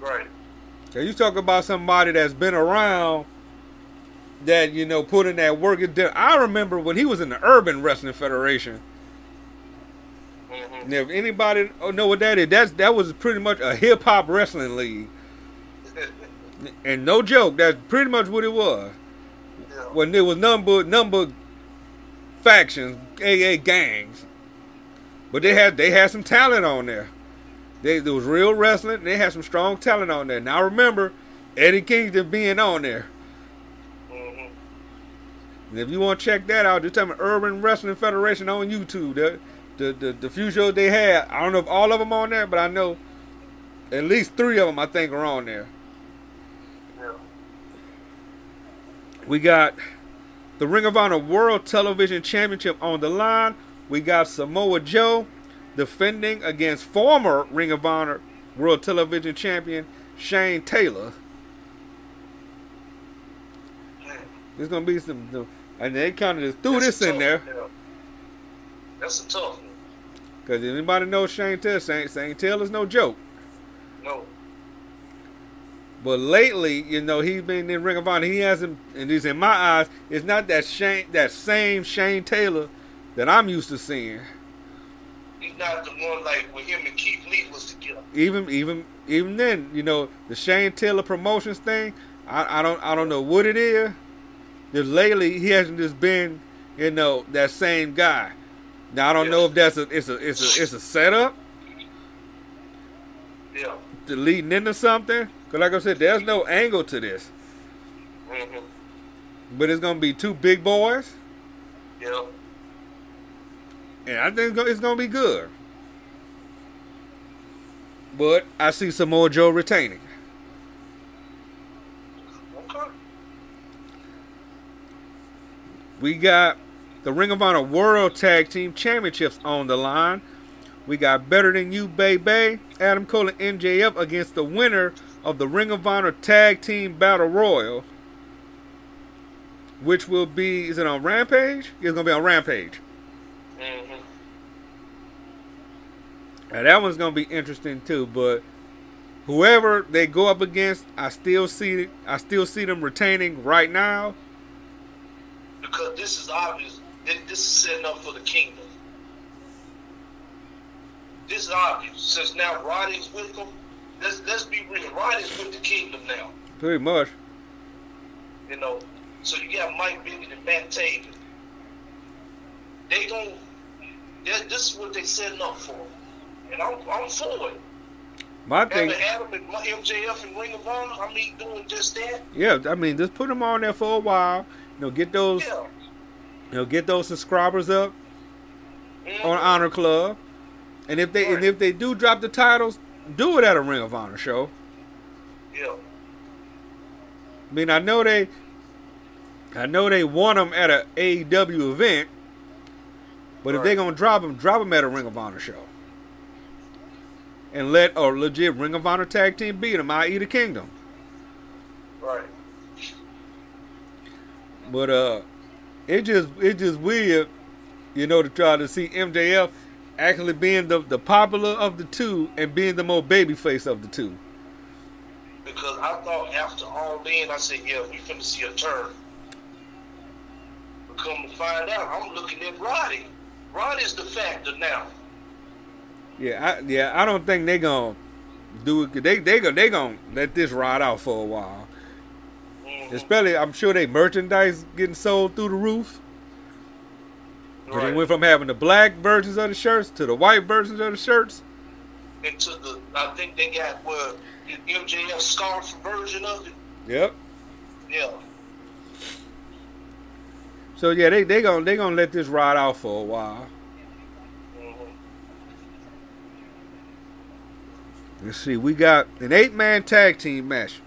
right. So you talk about somebody that's been around that you know put in that work. I remember when he was in the Urban Wrestling Federation. hmm And if anybody know what that is, that's that was pretty much a hip hop wrestling league. And no joke, that's pretty much what it was. yeah. When there was number number factions, AA gangs, but they had they had some talent on there. They there was real wrestling. They had some strong talent on there. Now remember, Eddie Kingston being on there. hmm And if you want to check that out, just type in Urban Wrestling Federation on YouTube. The, the the the few shows they had, I don't know if all of them on there, but I know at least three of them I think are on there. Yeah. We got the Ring of Honor World Television Championship on the line. We got Samoa Joe defending against former Ring of Honor World Television Champion Shane Taylor. There's gonna be some, some- and they kind of just threw that's this in there one. That's a tough one. because anybody knows Shane Taylor, Shane, Shane Taylor's no joke. No. But lately, you know, he's been in Ring of Honor. He hasn't, and he's in my eyes, it's not that Shane, that same Shane Taylor that I'm used to seeing. He's not the one like when him and Keith Lee was together. Even, even, even then, you know, the Shane Taylor promotions thing. I, I don't, I don't know what it is. Just lately, he hasn't just been, you know, that same guy. Now I don't know if that's a, it's a, it's a, it's a setup Yeah. to leading into something. Cause like I said, there's no angle to this. hmm But it's gonna be two big boys. Yeah. And I think it's gonna, be good. But I see Samoa Joe retaining. Okay. We got the Ring of Honor World Tag Team Championships on the line. We got Better Than You, Baby, Adam Cole and MJF against the winner of the Ring of Honor Tag Team Battle Royal, which will be, is it on Rampage? It's going to be on Rampage. hmm Now that one's gonna be interesting too. But whoever they go up against, I still see I still see them retaining right now. Because this is obvious. This, this is setting up for the kingdom. This is obvious. Since now Roddy's with them, let's let's be real. Roddy's with the kingdom now. Pretty much. You know. So you got Mike Bennett and Matt Taven. They they- this is what they setting up for. And I'm I'm for it. My thing, Adam and MJF and Ring of Honor, I mean, doing just that. yeah, I mean, just put them on there for a while. You know, get those, Yeah. you know, get those subscribers up Mhm. on Honor Club, and if they and if they do drop the titles, do it at a Ring of Honor show. Yeah. I mean, I know they, I know they want them at a AEW event, but if they're gonna drop them, drop them at a Ring of Honor show, and let a legit Ring of Honor tag team beat them, i.e. the Kingdom. Right. But uh, it just it just weird, you know, to try to see MJF actually being the the popular of the two and being the more babyface of the two. Because I thought after all in, I said, yeah, we finna see a turn. But come to find out, I'm looking at Roddy. Roddy's the factor now. Yeah, I, yeah, I don't think they gonna do it. They they gonna they gonna let this ride out for a while. Mhm. Especially, I'm sure they merchandise getting sold through the roof. They Right. went from having the black versions of the shirts to the white versions of the shirts. Into the, I think they got what the MJF scarf version of it. Yep. Yeah. So yeah, they they gonna they gonna let this ride out for a while. Mhm. Let's see, we got an eight man tag team match.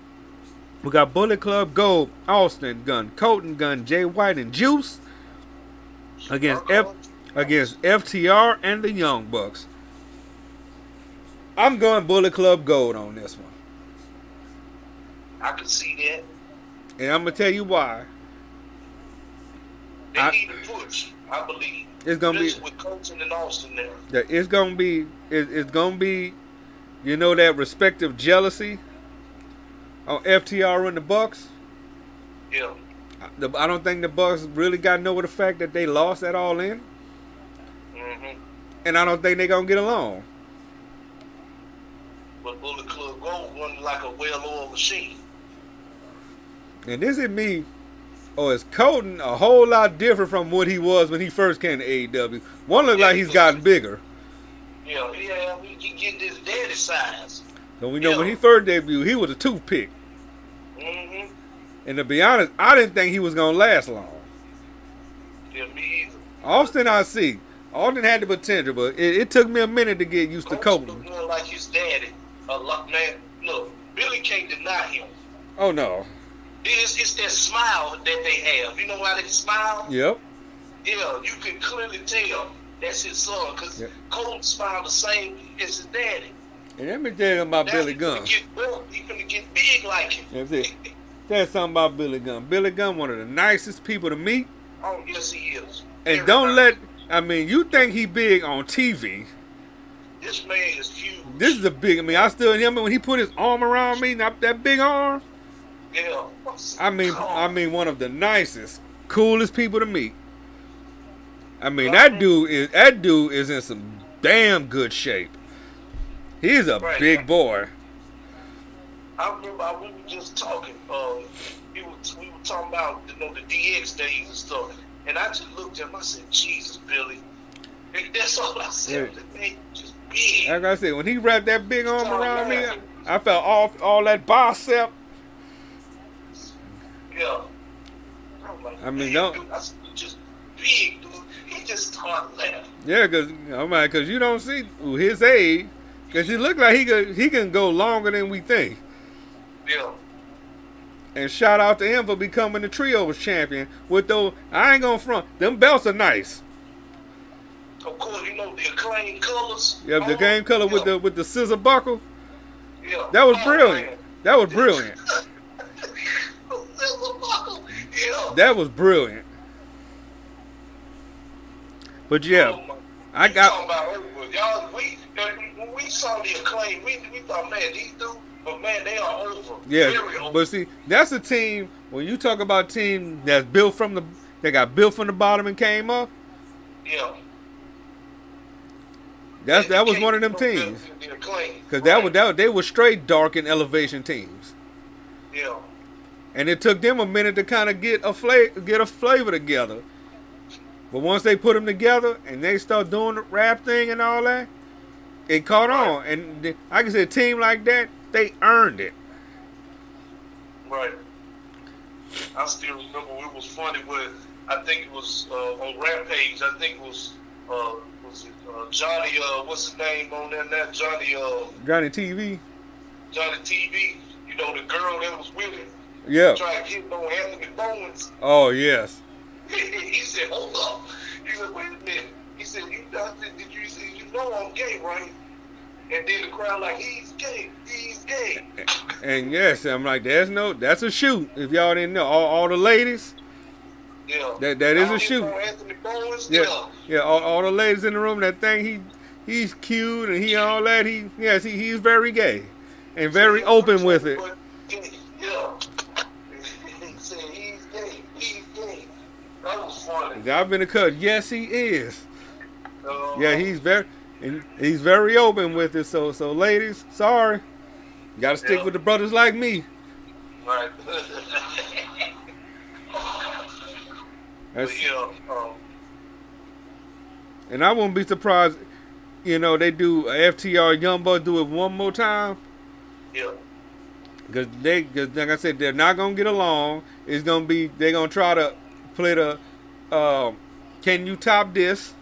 We got Bullet Club Gold, Austin Gunn, Colton Gunn, Jay White, and Juice against F against FTR and the Young Bucks. I'm going Bullet Club Gold on this one, I can see that. and I'm gonna tell you why. They I- need a push, I believe. It's gonna be with Colton and Austin there. that it's gonna be it, it's gonna be, you know, that respective jealousy on FTR and the Bucks. Yeah. The, I don't think the Bucks really got know the fact that they lost at all in, hmm and I don't think they're gonna get along. But Bullet Club Gold run like a well-oiled machine. And this is me, or is Colton a whole lot different from what he was when he first came to AEW? One look like he's gotten bigger. Yeah, yeah, we can get this daddy size. So we know when he first debuted, he was a toothpick. hmm And to be honest, I didn't think he was gonna last long. Yeah, me either. Austin, I see. Austin had the potential, but it, it took me a minute to get used to Colton Colton. look more like his daddy. A lot, man. Look, Billy can't deny him. Oh no. It's, it's that smile that they have. You know why they smile? Yep. Yeah, you can clearly tell that's his son because Yeah. Colton smiled the same as his daddy. And let me tell you about Now Billy Gunn. Gonna get, well, he gonna get big like him. That's it. You something about Billy Gunn. Billy Gunn, one of the nicest people to meet. oh, yes, he is. And Very don't let I mean, you think he big on TV. This man is huge. This is a big I mean, I still remember when he put his arm around me, not that big arm. yeah. I mean Oh, I mean one of the nicest, coolest people to meet. I mean that dude is that dude is in some damn good shape. He's a Right. big boy. I remember I, we were just talking. Uh, we were, we were talking about you know the DX days and stuff, and I just looked at him. I said, "Jesus, Billy." And that's all I said. Yeah. The man just big. Like I said, when he wrapped that big arm around me, I felt all all that bicep. Yeah. I'm like, I mean, don't- dude, I said, just big, dude. He just started laughing. Yeah, cause I'm like, cause you don't see his age, cause he look like he could he can go longer than we think. Yeah. And shout out to him for becoming the trios champion. With those, I ain't gonna front. Them belts are nice. Of course, you know the acclaimed colors. Yeah, the Oh, game color with the with the scissor buckle. yeah. That was Oh, brilliant. man. That was brilliant. Yeah. That was brilliant. But yeah, Oh, I got talking about over. Y'all, we, when we saw the acclaim, we, we thought, man, these dudes, but man, they are over. yeah. Over. But see, that's a team. When you talk about a team that's built from the that got built from the bottom and came up, yeah. that's They that was one of them teams. The acclaim. Cause that was that they were straight dark and elevation teams. Yeah. and it took them a minute to kind of get a flavor, get a flavor together. But once they put them together and they start doing the rap thing and all that, it caught on, and I said, a team like that, they earned it. Right. I still remember it was funny when I think it was uh, on Rampage. I think it was uh, was it uh, Johnny? Uh, what's his name on there now? Johnny. Uh, Johnny TV, Johnny TV. You know the girl that was with him yeah. trying to get on Anthony Bowens. Oh yes, he said, "Hold up." He said, "Wait a minute." He said, "You did you say you know I'm gay, right?" And then the crowd like, "He's gay. He's gay." and yes, I'm like, there's no, that's a shoot. If y'all didn't know, all, all the ladies, Yeah. That- that is a shoot. yeah, Yeah. yeah, all, all the ladies in the room that think he, he's cute and he all that. He, yes, he, he's very gay, and very open with it. But, Yeah. he's gay. He's gay. That was funny. I've been a cut. Yes, he is. Uh, Yeah, he's very, and he's very open with it. So, so ladies, sorry, you got to stick Yeah. with the brothers like me. Right. That's, yeah. Um, and I wouldn't be surprised, you know, they do FTR Young do it one more time. yeah. Cause they, cause like I said, they're not gonna get along. It's gonna be they're gonna try to play the, um, can you top this?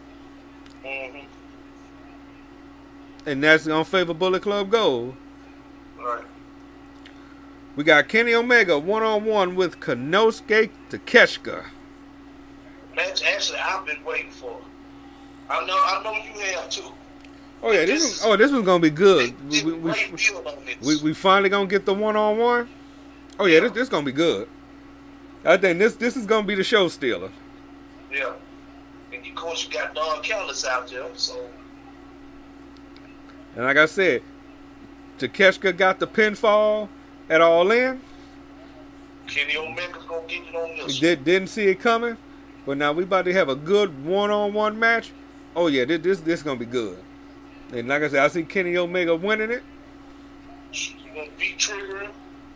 And that's gonna favor Bullet Club Gold. Right. We got Kenny Omega one on one with Konosuke Takeshita. Match actually I've been waiting for. I know. I know you have too. Oh yeah, this is oh this one's gonna be good. We, we, we, great deal on this. we, we finally gonna get the one on one. Oh yeah, this this gonna be good. I think this this is gonna be the show stealer. yeah. And of course you got Don Callis out there, so And like I said, Takeshita got the pinfall at All In. Kenny Omega's gonna get it on this. Did, didn't see it coming, but now we about to have a good one-on-one match. Oh yeah, this this this gonna be good. And like I said, I see Kenny Omega winning it. He's gonna beat triggering?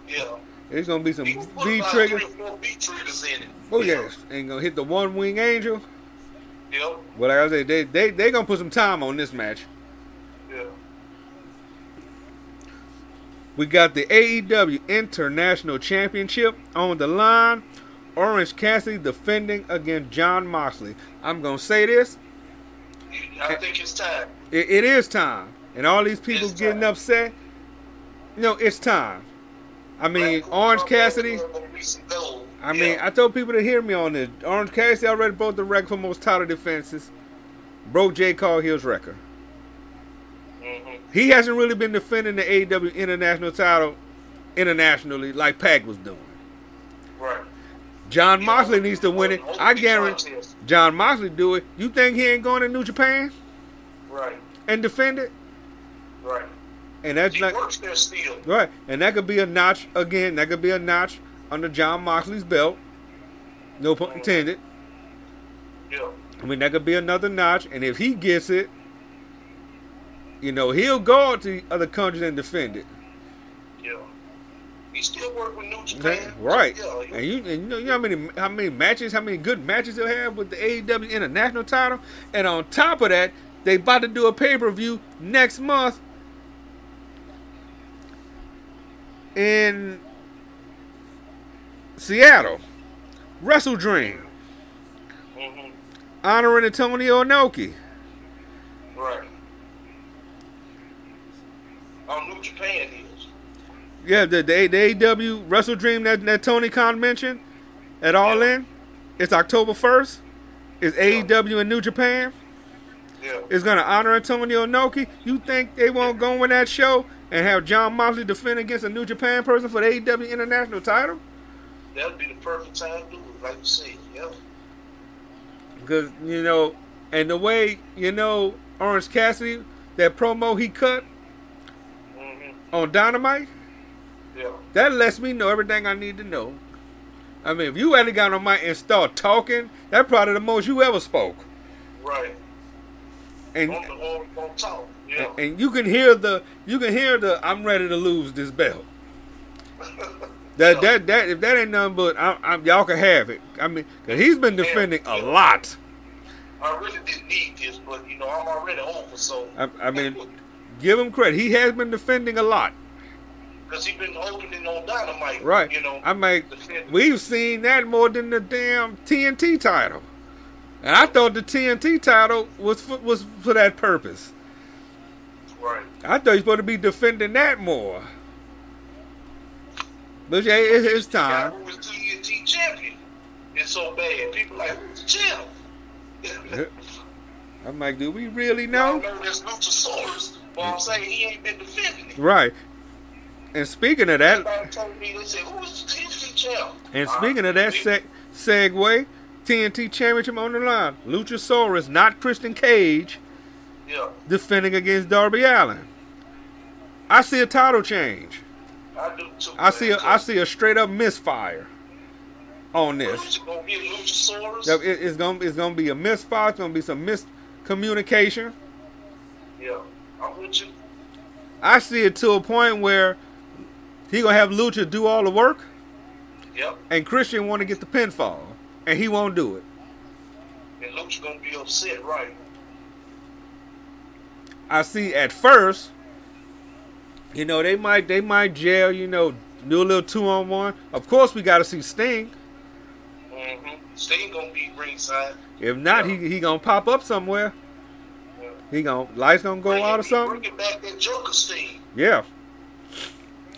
Yeah. It's gonna be some He put V about trigger. three or four V-Triggers. Oh yeah. yes, and gonna hit the one wing angel. Yep. But like I said, they they they gonna put some time on this match. Yeah. We got the AEW International Championship on the line. Orange Cassidy defending against Jon Moxley. I'm gonna say this. I think it's time. It, it is time. And all these people It's getting time. upset. No, it's time. I mean, Black Orange Cassidy. gonna be some gold. I mean, Yeah. I told people to hear me on this. Orange Cassidy already broke the record for most title defenses. Broke J. Cargill's record. He hasn't really been defending the AEW International title internationally like Pac was doing. Right. Jon Moxley needs to win it. I guarantee. Jon Moxley do it. You think he ain't going to New Japan Right. and defend it? Right. And that's He like works there still. right. And that could be a notch again. That could be a notch under Jon Moxley's belt. No pun intended. Yeah. I mean, that could be another notch. And if he gets it, you know, he'll go out to other countries and defend it. Yeah. He still work with New? Japan. Right. Yeah. And you, and you know, you know how many how many matches, how many good matches they'll have with the AEW International title, and on top of that, they about to do a pay per view next month in Seattle, Wrestle Dream, hmm honoring Antonio Inoki. Right. On New Japan is. Yeah, the, the, the AEW Wrestle Dream that, that Tony Khan mentioned at All Yeah. In, it's October first. It's Yeah. AEW in New Japan. Yeah. It's going to honor Antonio Inoki. You think they won't go in that show and have Jon Moxley defend against a New Japan person for the AEW International title? That'd be the perfect time to do it, like you said. Yeah. Because, you know, and the way, you know, Orange Cassidy, that promo he cut hmm on Dynamite, Yeah. that lets me know everything I need to know. I mean, if you ever got on mic and start talking, that's probably the most you ever spoke. Right. And On the on, on top. Yeah. and you can hear the you can hear the I'm ready to lose this belt. That Yeah. that that if that ain't nothing but I, I, y'all can have it. I mean, cause he's been defending a lot. I really didn't need this, but you know I'm already over, so I, I mean, Give him credit. He has been defending a lot. Because he been opening on Dynamite. Right. You know. I mean, we've seen that more than the damn TNT title. And I thought the TNT title was for, was for that purpose. Right. I thought he's supposed to be defending that more. But yeah, it, it's time. was TNT champion. It's so bad. People like, who's champ? I'm like, do we really I know? know that's Luchasaurus, but I'm saying he ain't been defending it. Right. And speaking of that, Everybody told me, they said, who is the TNT champ? and speaking of that seg- segue, TNT Championship on the line. Luchasaurus, not Christian Cage, Yeah, defending against Darby Allin. I see a title change. I do too. I see a. I see a straight up misfire on this. Gonna? It- it's gonna it's gonna be a misfire. It's gonna be some miscommunication. Yeah, I'm with you. I see it to a point where he gonna have Lucha do all the work, Yep, and Christian want to get the pinfall, and he won't do it. and Lucha gonna be upset, right? I see at first, you know, they might they might jail, you know, do a little two on one. Of course, we got to see Sting. Mm-hmm. Sting gonna be ringside. If not, he he gonna pop up somewhere. Yeah. He gonna lights gonna go Bring out or something. Bringing back that Joker Sting. Yeah.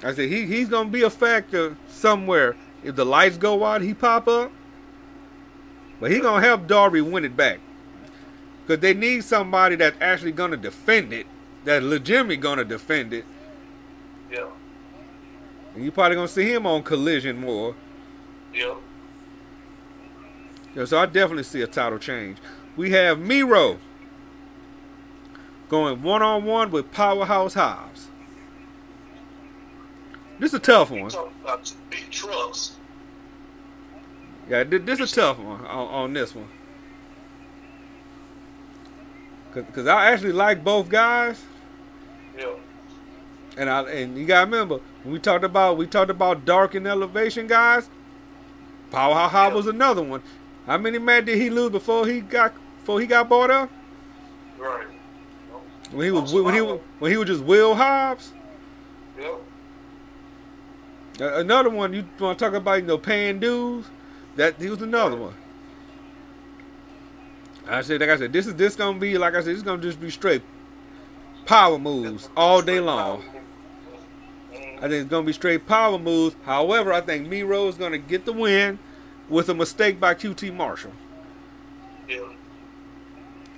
I said he he's gonna be a factor somewhere. If the lights go out, he pop up. But he gonna help Darby win it back. Cause they need somebody that's actually gonna defend it, that's legitimately gonna defend it. Yeah, And you probably gonna see him on collision more. yeah. Yeah, so I definitely see a title change. We have Miro going one on one with Powerhouse Hobbs. This is a tough one. talking about two big trucks. Yeah, this is a tough one on, on this one. Cause, Cause I actually like both guys, Yeah, and I and you gotta remember when we talked about we talked about dark and elevation guys. Powerhouse Yeah. was another one. How many men did he lose before he got before he got bought up? right. When he was when he was when he was just Will Hobbs. Uh, another one you want to talk about, you know, paying dues? That he was another one. I said, like I said, this is this gonna be like I said, it's gonna just be straight power moves all day long. I think it's gonna be straight power moves. However, I think Miro is gonna get the win with a mistake by QT Marshall. Yeah.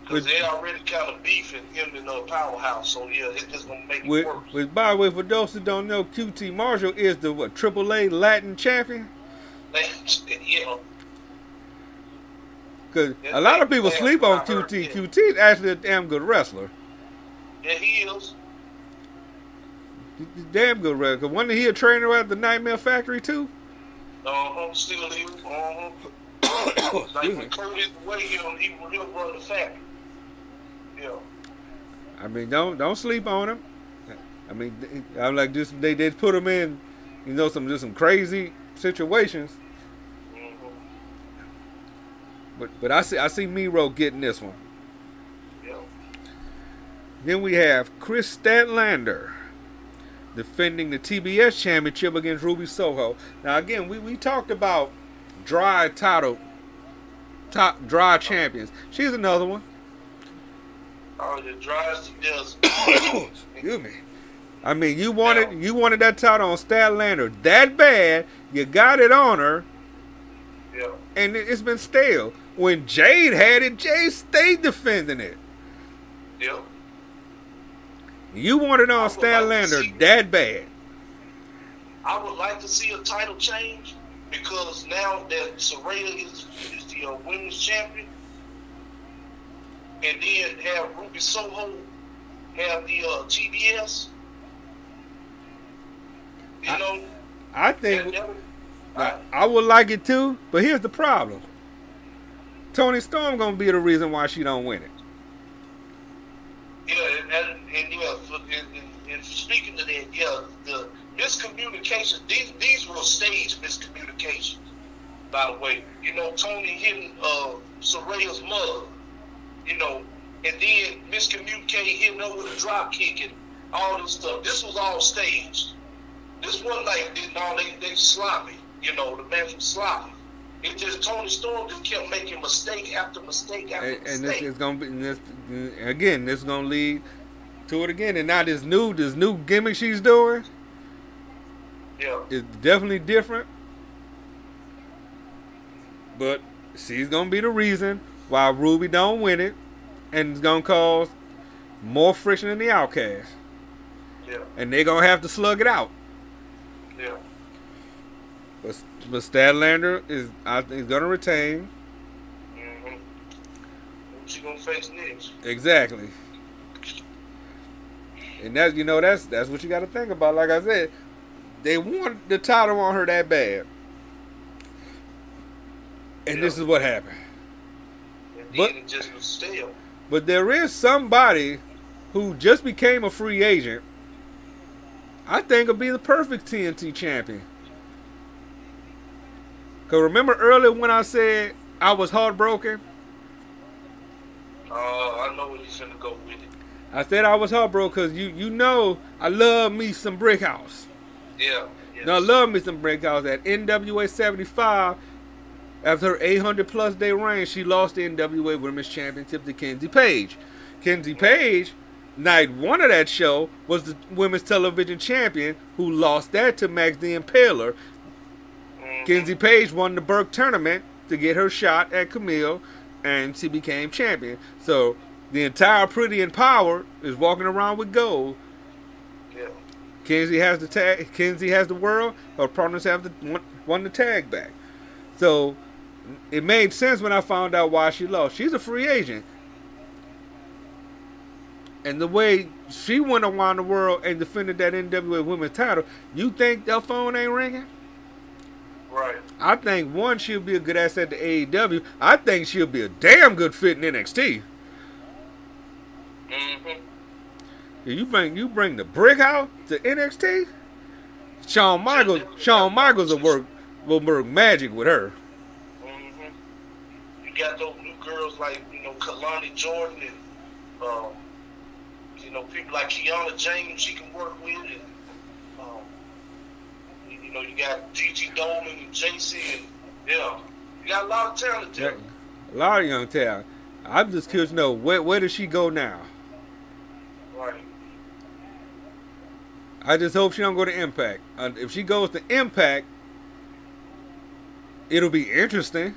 Because they already kind of beefing him and uh, Powerhouse, so yeah, it's just gonna make it Which, worse. which, by the way, for those who don't know, QT Marshall is the what AAA Latin champion. yeah, Because a lot of people sleep on QT. QT is actually a damn good wrestler. yeah, he is. Damn good wrestler. wasn't he a trainer at the Nightmare Factory too? Uh huh. Still he. Uh huh. Like Excuse me. when Curtis away, he'll he will he'll run the factory. Yeah. I mean, don't don't sleep on him. I mean, I'm like just They they put him in, you know, some just some crazy situations. hmm But but I see I see Miro getting this one. Yeah. Then we have Kris Statlander defending the TBS championship against Ruby Soho. Now again, we, we talked about dry title, top dry champions. She's another one. Oh, the desert. Excuse me. I mean, you wanted you wanted that title on Statlander that bad. You got it on her, yeah. and it- it's been stale. When Jade had it, Jade stayed defending it. Yeah. You wanted on like to Statlander see- that bad. I would like to see a title change because now that Saraya is, is the uh, women's champion, and then have Ruby Soho have the uh, TBS. You I- know, I think that I, I would like it too, but here's the problem. Toni Storm gonna be the reason why she don't win it. yeah, and, and, and yeah, for- and, and, speaking to that, yeah, the miscommunication. These these were stage miscommunications. By the way, you know, Tony hitting uh, Saraya's mother, you know, and then miscommunicate hitting with a drop kick and all this stuff. This was all staged. This wasn't like they, no, they they sloppy. You know, the match was sloppy. It just Toni Storm just kept making mistake after mistake after and, and mistake. this is gonna be and this, again. This is gonna lead to it again. And now this new this new gimmick she's doing yeah, is definitely different. But she's gonna be the reason why Ruby don't win it, and it's gonna cause more friction in the outcast, yeah, and they're gonna have to slug it out. yeah. But but Statlander is I think is gonna retain Mm-hmm. She gonna face next? exactly. And that's you know that's that's what you got to think about. Like I said, they want the title on her that bad, and this is what happened. But- it just was stale. But there is somebody who just became a free agent. I think will be the perfect TNT champion. Cause remember earlier when I said I was heartbroken, Uh, I know where he's gonna go with it. I said I was heartbroken because you you know I love me some Brickhouse. Yeah. Yes. Now I love me some Brickhouse at NWA 75. After her 800 plus day reign, she lost the NWA Women's Championship to Kenzie Paige. Kenzie Paige, night one of that show, was the Women's Television Champion who lost that to Max the Impaler. Mhm. Kenzie Paige won the Burke tournament to get her shot at Kamille, and she became champion. So the entire Pretty Empowered is walking around with gold. Yeah. Kenzie has the tag. Kenzie has the world. Her partners have the won, won the tag back. So it made sense when I found out why she lost. She's a free agent, and the way she went around the world and defended that NWA Women's title, you think that phone ain't ringing? Right. I think one, she'll be a good asset to AEW. I think she'll be a damn good fit in NXT. Mm-hmm. You bring you bring the brick out to NXT. Shawn Michaels, Shawn Michaels will work will work magic with her. You got those new girls like you know Kelani Jordan and um, you know people like Kiana James she can work with and um, you you know you got Gigi Dolin and JC and yeah you got a lot of talent there. A lot of young talent. I'm just curious to know where where does she go now? Right. I just hope she don't go to Impact. Uh, if she goes to Impact, it'll be interesting.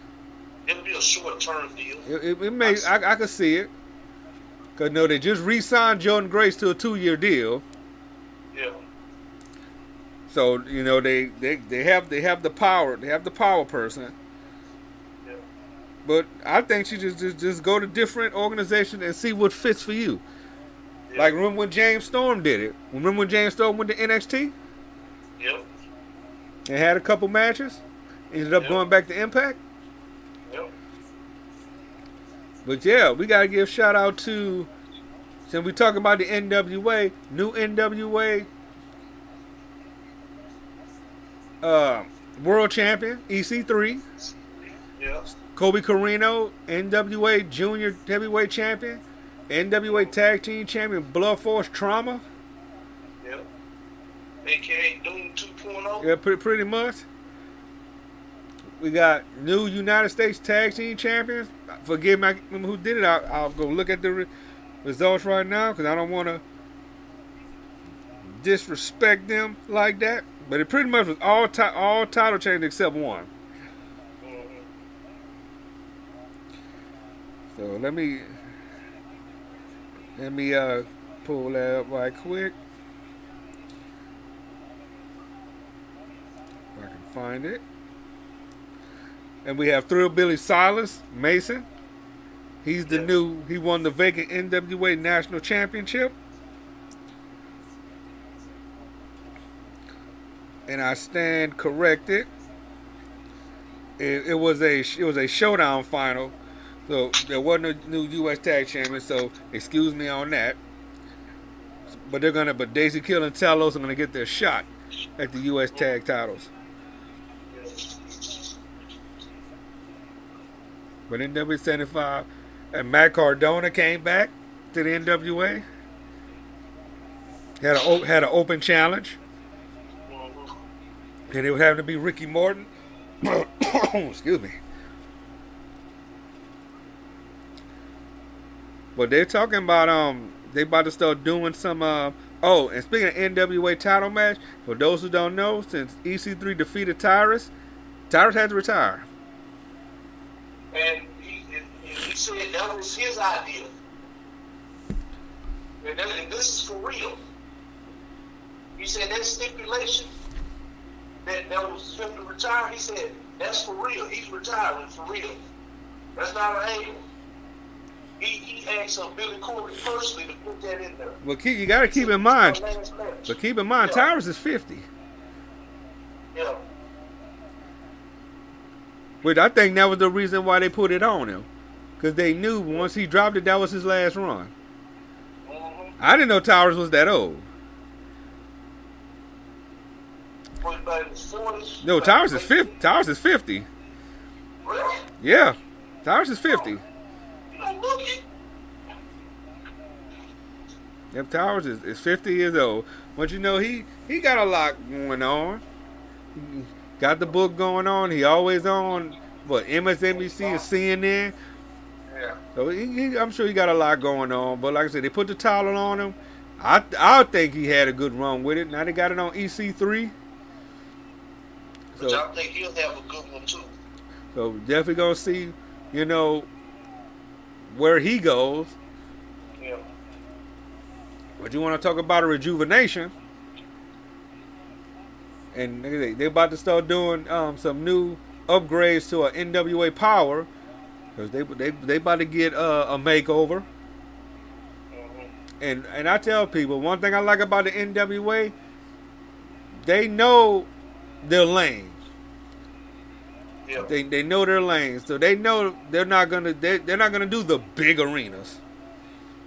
It'll be a short term deal. It, it, it may I, I could see it. Cause no, they just re-signed Jordynne Grace to a two-year deal. Yeah. So you know they, they, they have they have the power they have the power person. Yeah. But I think she just just, just go to different organizations and see what fits for you. yeah. Like remember when James Storm did it? Remember when James Storm went to NXT Yep. and had a couple matches, ended up going back to Impact. Yep. But yeah, we gotta give shout out to since we talking about the NWA, new NWA uh, world champion EC3, Yeah. Colby Corino, NWA junior heavyweight champion, NWA tag team champion, Blunt Force Trauma. Yep. AKA Doom 2.0. Yeah, pretty, pretty much. We got new United States Tag Team Champions. Forgive me, who did it. I'll, I'll go look at the re- results right now because I don't want to disrespect them like that. But it pretty much was all ti- all title changes except one. So let me let me uh pull that up right quick. If I can find it. And we have Thrill Billy Silas Mason. He's the Yeah. new he won the vacant NWA National Championship. And I stand corrected. It, it was a it was a showdown final. So there wasn't a new U.S. Tag Champion, so excuse me on that. But they're gonna, but Daisy Kill and Talos are gonna get their shot at the U.S. Tag titles. But NWA 75, and Matt Cardona came back to the NWA. Had a had an open challenge, and it would have to be Ricky Morton. Excuse me. But they're talking about um they about to start doing some uh oh and speaking of NWA title match for those who don't know since EC3 defeated Tyrus, Tyrus had to retire. And he, and he said that was his idea. And, that, and this is for real. He said that stipulation that that was him to retire. He said that's for real. He's retiring for real. That's not an angle. He he asked uh, Billy Corgan personally to put that in there. Well, keep, you got to keep in mind, but keep in mind Yeah. Tyrus is 50, Yeah. Which I think that was the reason why they put it on him, because they knew once he dropped it that was his last run. Mm-hmm. I didn't know Towers was that old. Was about in his 40s. No, Towers is 50. Tyrus is 50. Really? Yeah, Towers is 50. You don't look it. Yep, Towers is, is 50 years old. But you know, he, he got a lot going on. Got the book going on. He always on, what, MSNBC and CNN. Yeah. So he, he, I'm sure he got a lot going on. But like I said, they put the title on him. I I think he had a good run with it. Now they got it on EC3. Which So, I think he'll have a good one too. so definitely gonna see, you know, where he goes. Yeah. But you want to talk about a rejuvenation, and they they about to start doing um, some new upgrades to a NWA Power, because they they they about to get uh, a makeover. hmm And and I tell people one thing I like about the NWA, they know their lanes. Yeah. They they know their lanes, so they know they're not gonna they, they're not gonna do the big arenas.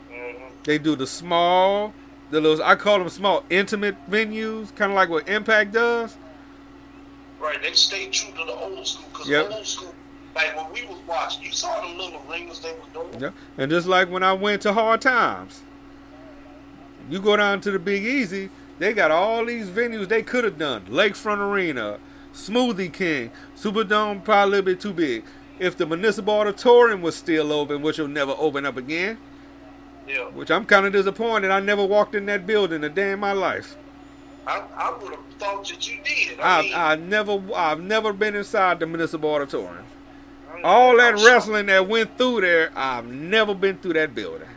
hmm They do the small, the little I call them small, intimate venues, kind of like what Impact does. Right. They stay true to the old school because Yep. old school, like when we was watching, you saw the little arenas they was doing. Yeah. And just like when I went to Hard Times, you go down to the Big Easy, they got all these venues they could have done. Lakefront Arena, Smoothie King, Superdome probably a little bit too big. If the Municipal Auditorium was still open, which will never open up again, Yeah. which I'm kind of disappointed. I never walked in that building a day in my life. I, I would have thought that you did. I, I mean, I never I've never been inside the Municipal Auditorium. I'm- All that I'm shocked. wrestling that went through there, I've never been through that building.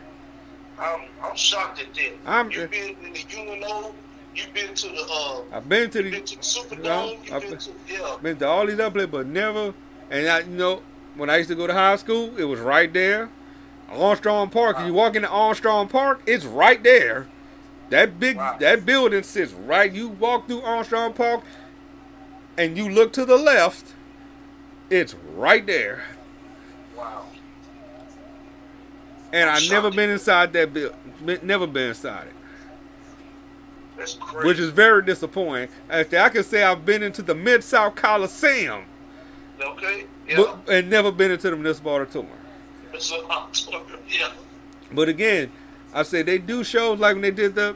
I'm, I'm shocked at that. I'm- you've been in the UNO. You've been to the uh, I've been to you've the been to the Superdome. No, you've I've been been- to yeah. been to all these other places, but never. And I, you know, when I used to go to high school, it was right there, Armstrong Park. If you walk into Armstrong Park, it's right there. That big, Wow. that building sits right. You walk through Armstrong Park, and you look to the left, it's right there. Wow. And I've never been inside that building. Never been inside it, That's crazy. which is very disappointing. Actually, I can say I've been into the Mid South Coliseum, okay. Yeah. but and never been into the Municipal Auditorium. Yeah. But again, I say they do shows like when they did the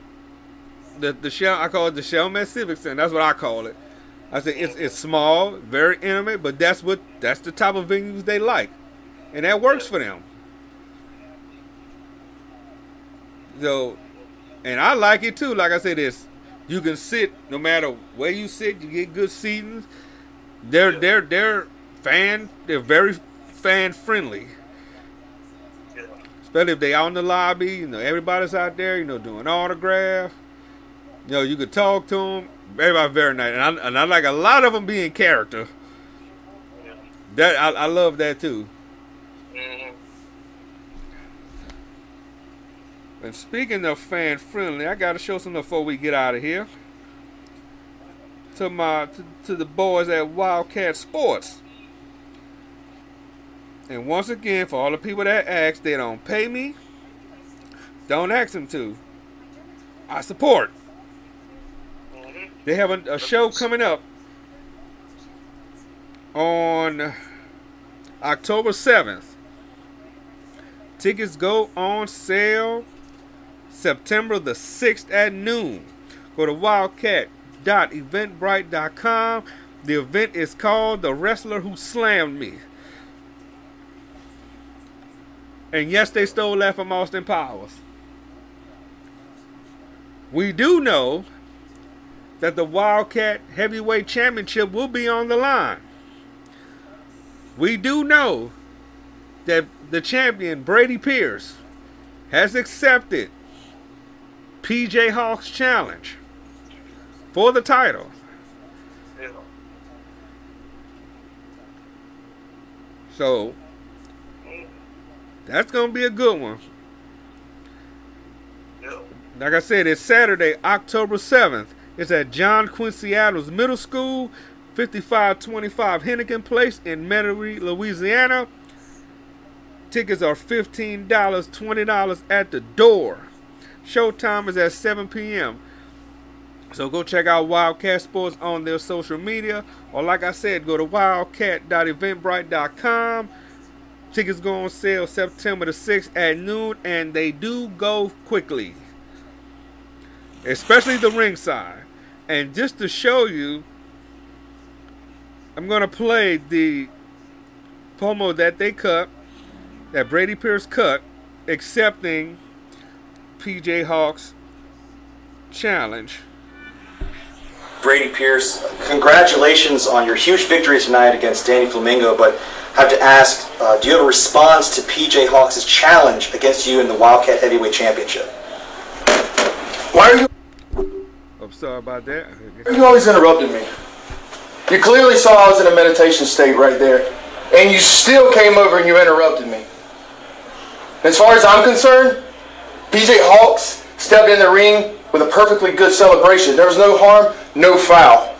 the the shell. I call it the Shellman Civic Center. That's what I call it. I say it's it's small, very intimate, but that's what that's the type of venues they like, and that works for them. So, and I like it too. Like I said, this you can sit no matter where you sit. You get good seating. They're they're they're fan. They're very fan friendly. Especially if they out in the lobby. You know, everybody's out there. You know, doing autograph. You know, you could talk to them. Everybody very nice, and I, and I like a lot of them being character. Yeah. That I, I love that too. hmm And speaking of fan friendly, I got to show something before we get out of here. To my to, to the boys at Wildcat Sports. And once again, for all the people that ask, they don't pay me. Don't ask them to. I support. They have a, a show coming up on October 7th. Tickets go on sale September the 6th at noon. Go to wildcat.eventbrite.com. The event is called The Wrestler Who Slammed Me. And yes, they stole that from Austin Powers. We do know that the Wildcat Heavyweight Championship will be on the line. We do know that the champion, Brady Pierce, has accepted PJ Hawk's challenge for the title. So that's gonna be a good one. Yeah. Like I said, it's Saturday, October 7th. It's at John Quincy Adams Middle School, 5525 Henican Place in Metairie, Louisiana. Tickets are $15, $20 at the door. Showtime is at 7 p.m. So go check out Wildcat Sports on their social media. Or like I said, go to wildcat.eventbrite.com. Tickets go on sale September the 6th at noon, and they do go quickly. Especially the ringside. And just to show you, I'm going to play the promo that they cut, that Brady Pierce cut, accepting PJ Hawk's challenge. Brady Pierce, congratulations on your huge victory tonight against Danny Flamingo, but have to ask, uh, do you have a response to PJ Hawks' challenge against you in the Wildcat Heavyweight Championship? Why are you, I'm sorry about that. why are you always interrupting me? You clearly saw I was in a meditation state right there, and you still came over and you interrupted me. As far as I'm concerned, PJ Hawks stepped in the ring with a perfectly good celebration. There was no harm, no foul.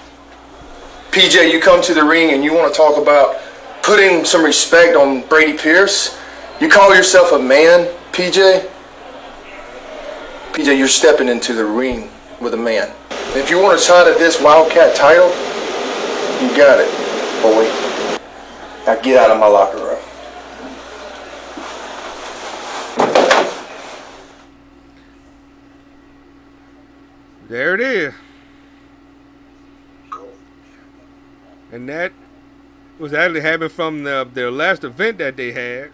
PJ, you come to the ring and you want to talk about putting some respect on Brady Pierce. You call yourself a man, PJ? PJ, you're stepping into the ring with a man. If you want a shot at this Wildcat title, you got it, boy. Now get out of my locker room. There it is. And that was actually happening from the, their last event that they had.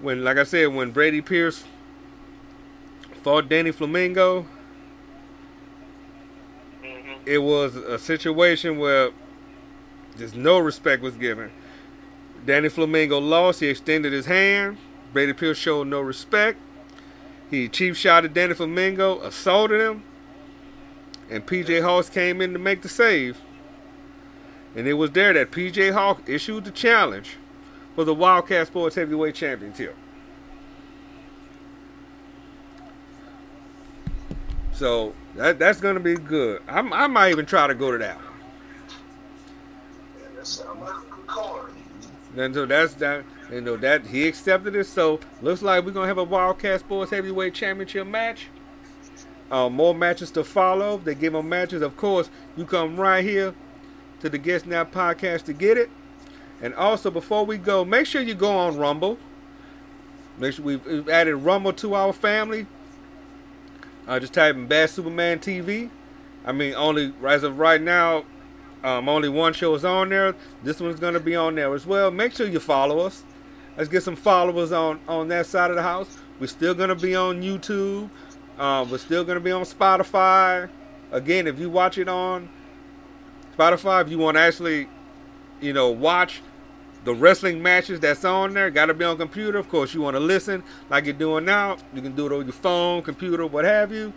When, like I said, when Brady Pierce fought Danny Flamingo, hmm it was a situation where just no respect was given. Danny Flamingo lost. He extended his hand. Brady Pierce showed no respect. He cheap shot at Danny Flamingo, assaulted him, and PJ Hawks came in to make the save. And it was there that PJ Hawk issued the challenge for the Wildcat Sports Heavyweight Championship. So that that's gonna be good. I'm, I might even try to go to that. And so that's that. You know that he accepted it. So looks like we're gonna have a Wildcat Sports Heavyweight Championship match. Uh, more matches to follow. They give them matches. Of course, you come right here to the Get Snapped podcast to get it. And also, before we go, make sure you go on Rumble. Make sure we've, we've added Rumble to our family. Uh, just type in Badd Superman TV. I mean, only as of right now, um, only one show is on there. This one's going to be on there as well. Make sure you follow us. Let's get some followers on on that side of the house. We're still going to be on YouTube. Um, we're still going to be on Spotify. Again, if you watch it on Spotify, if you want to actually, you know, watch the wrestling matches that's on there, got to be on computer. Of course, you want to listen like you're doing now. You can do it on your phone, computer, what have you.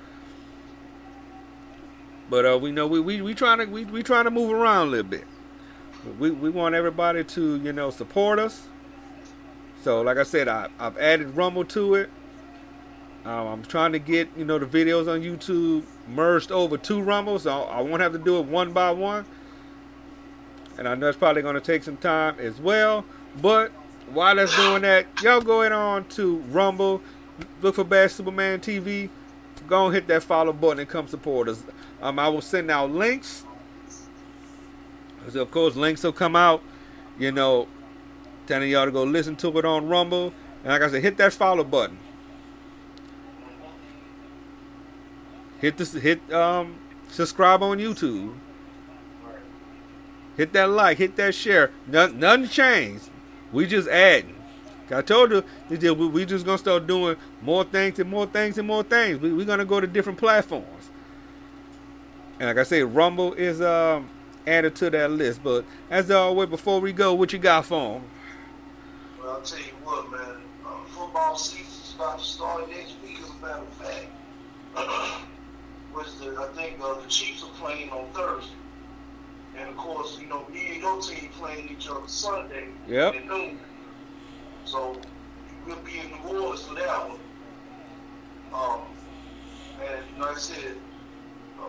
But uh, we know we we we trying to we we trying to move around a little bit. We we want everybody to you know support us. So like I said, I I've added Rumble to it. Um, I'm trying to get you know the videos on YouTube merged over to Rumble, so I won't have to do it one by one. And I know it's probably going to take some time as well. But while that's doing that, y'all going on to Rumble, look for Badd Superman TV. Go and hit that follow button and come support us. Um, I will send out links. So of course, links will come out. You know, telling y'all to go listen to it on Rumble. And like I said, hit that follow button. Hit this hit um subscribe on YouTube. Hit that like, hit that share. Nothing, nothing changed. We just adding. I told you, we, just gonna start doing more things and more things and more things. We, we're gonna go to different platforms. And like I say, Rumble is um, added to that list. But as always, before we go, what you got for? Well, I'll tell you what, man. Uh, football season's about to start next week, as a matter of fact. Was the I think uh, the Chiefs are playing on Thursday, and of course, you know, me and your team playing each other Sunday Yep. at noon. So we'll be in New Orleans for that one. Um, and like I said, uh,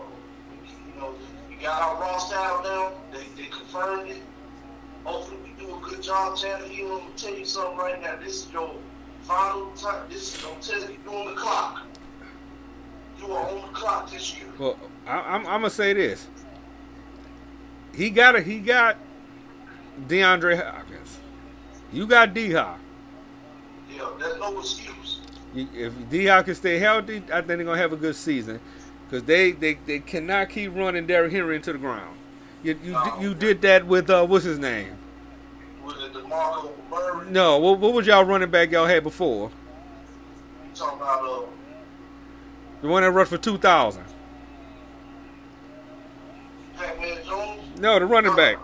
you know, we got our roster out now. They, they confirmed it. Hopefully, we do a good job, Tannehill. I'm gonna tell you something right now. This is your final time. This is I'm telling you, on the clock. You are on the clock this year. Well, I, I'm, I'm gonna say this. He got a, he got DeAndre Hopkins. You got D Hop. Yeah, there's no excuse. If D Hop can stay healthy, I think they're gonna have a good season. Cause they, they, they cannot keep running Derrick Henry into the ground. You you, you did that with uh what's his name? With the DeMarco Murray, No, what, what was y'all running back y'all had before? you talking about uh, The one that rushed for two thousand. No, the running back.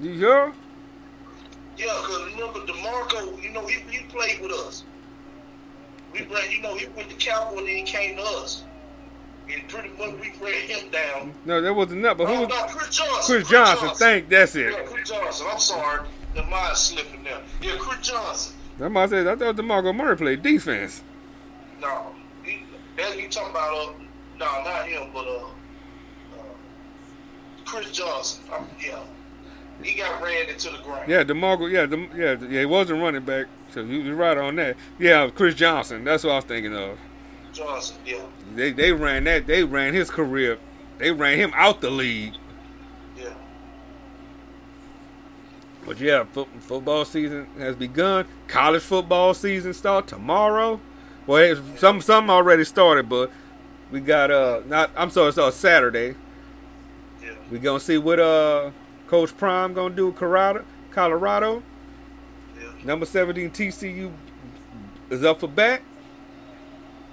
You sure? Yeah, because remember DeMarco, you know, he, he played with us. We ran, you know, he went to Cowboy and then he came to us. And pretty much we ran him down. No, that wasn't that. But who Oh, was no, Chris Johnson. Chris Johnson? Thank that's it. Yeah, Chris Johnson. I'm sorry. The mind's slipping now. Yeah, Chris Johnson. Why I said I thought DeMarco Murray played defense. No. He, that you talking about, uh, no, not him, but, uh, uh Chris Johnson. Um, yeah. He got ran into the ground. Yeah, DeMarco. Yeah, De, yeah, yeah. He wasn't running back, so you you're right on that. Yeah, Chris Johnson. That's what I was thinking of. Johnson, yeah. They they ran that. They ran his career. They ran him out the league. Yeah. But yeah, fo- football season has begun. College football season start tomorrow. Well, it's, some some already started, but we got uh not. I'm sorry, it's on Saturday. Yeah. We gonna see what uh Coach Prime gonna do. Colorado, Colorado. Yeah. Number 17 TCU is up for bat.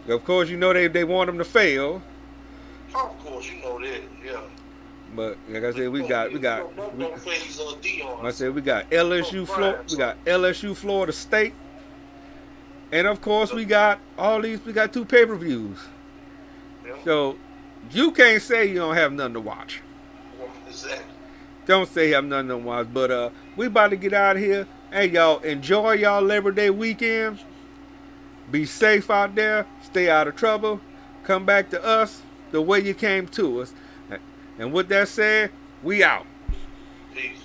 Of course, you know they they want them to fail, Of course, you know that. Yeah. but like I said, we got we got. We, no phase of Deion. I said we got LSU, Florida. We got LSU, Florida State, and of course we got all these. We got two pay per views. So you can't say you don't have nothing to watch. Don't say you have nothing to watch. But uh, we about to get out of here. Hey y'all, enjoy y'all Labor Day weekend. Be safe out there. Stay out of trouble. Come back to us the way you came to us. And with that said, we out. Peace.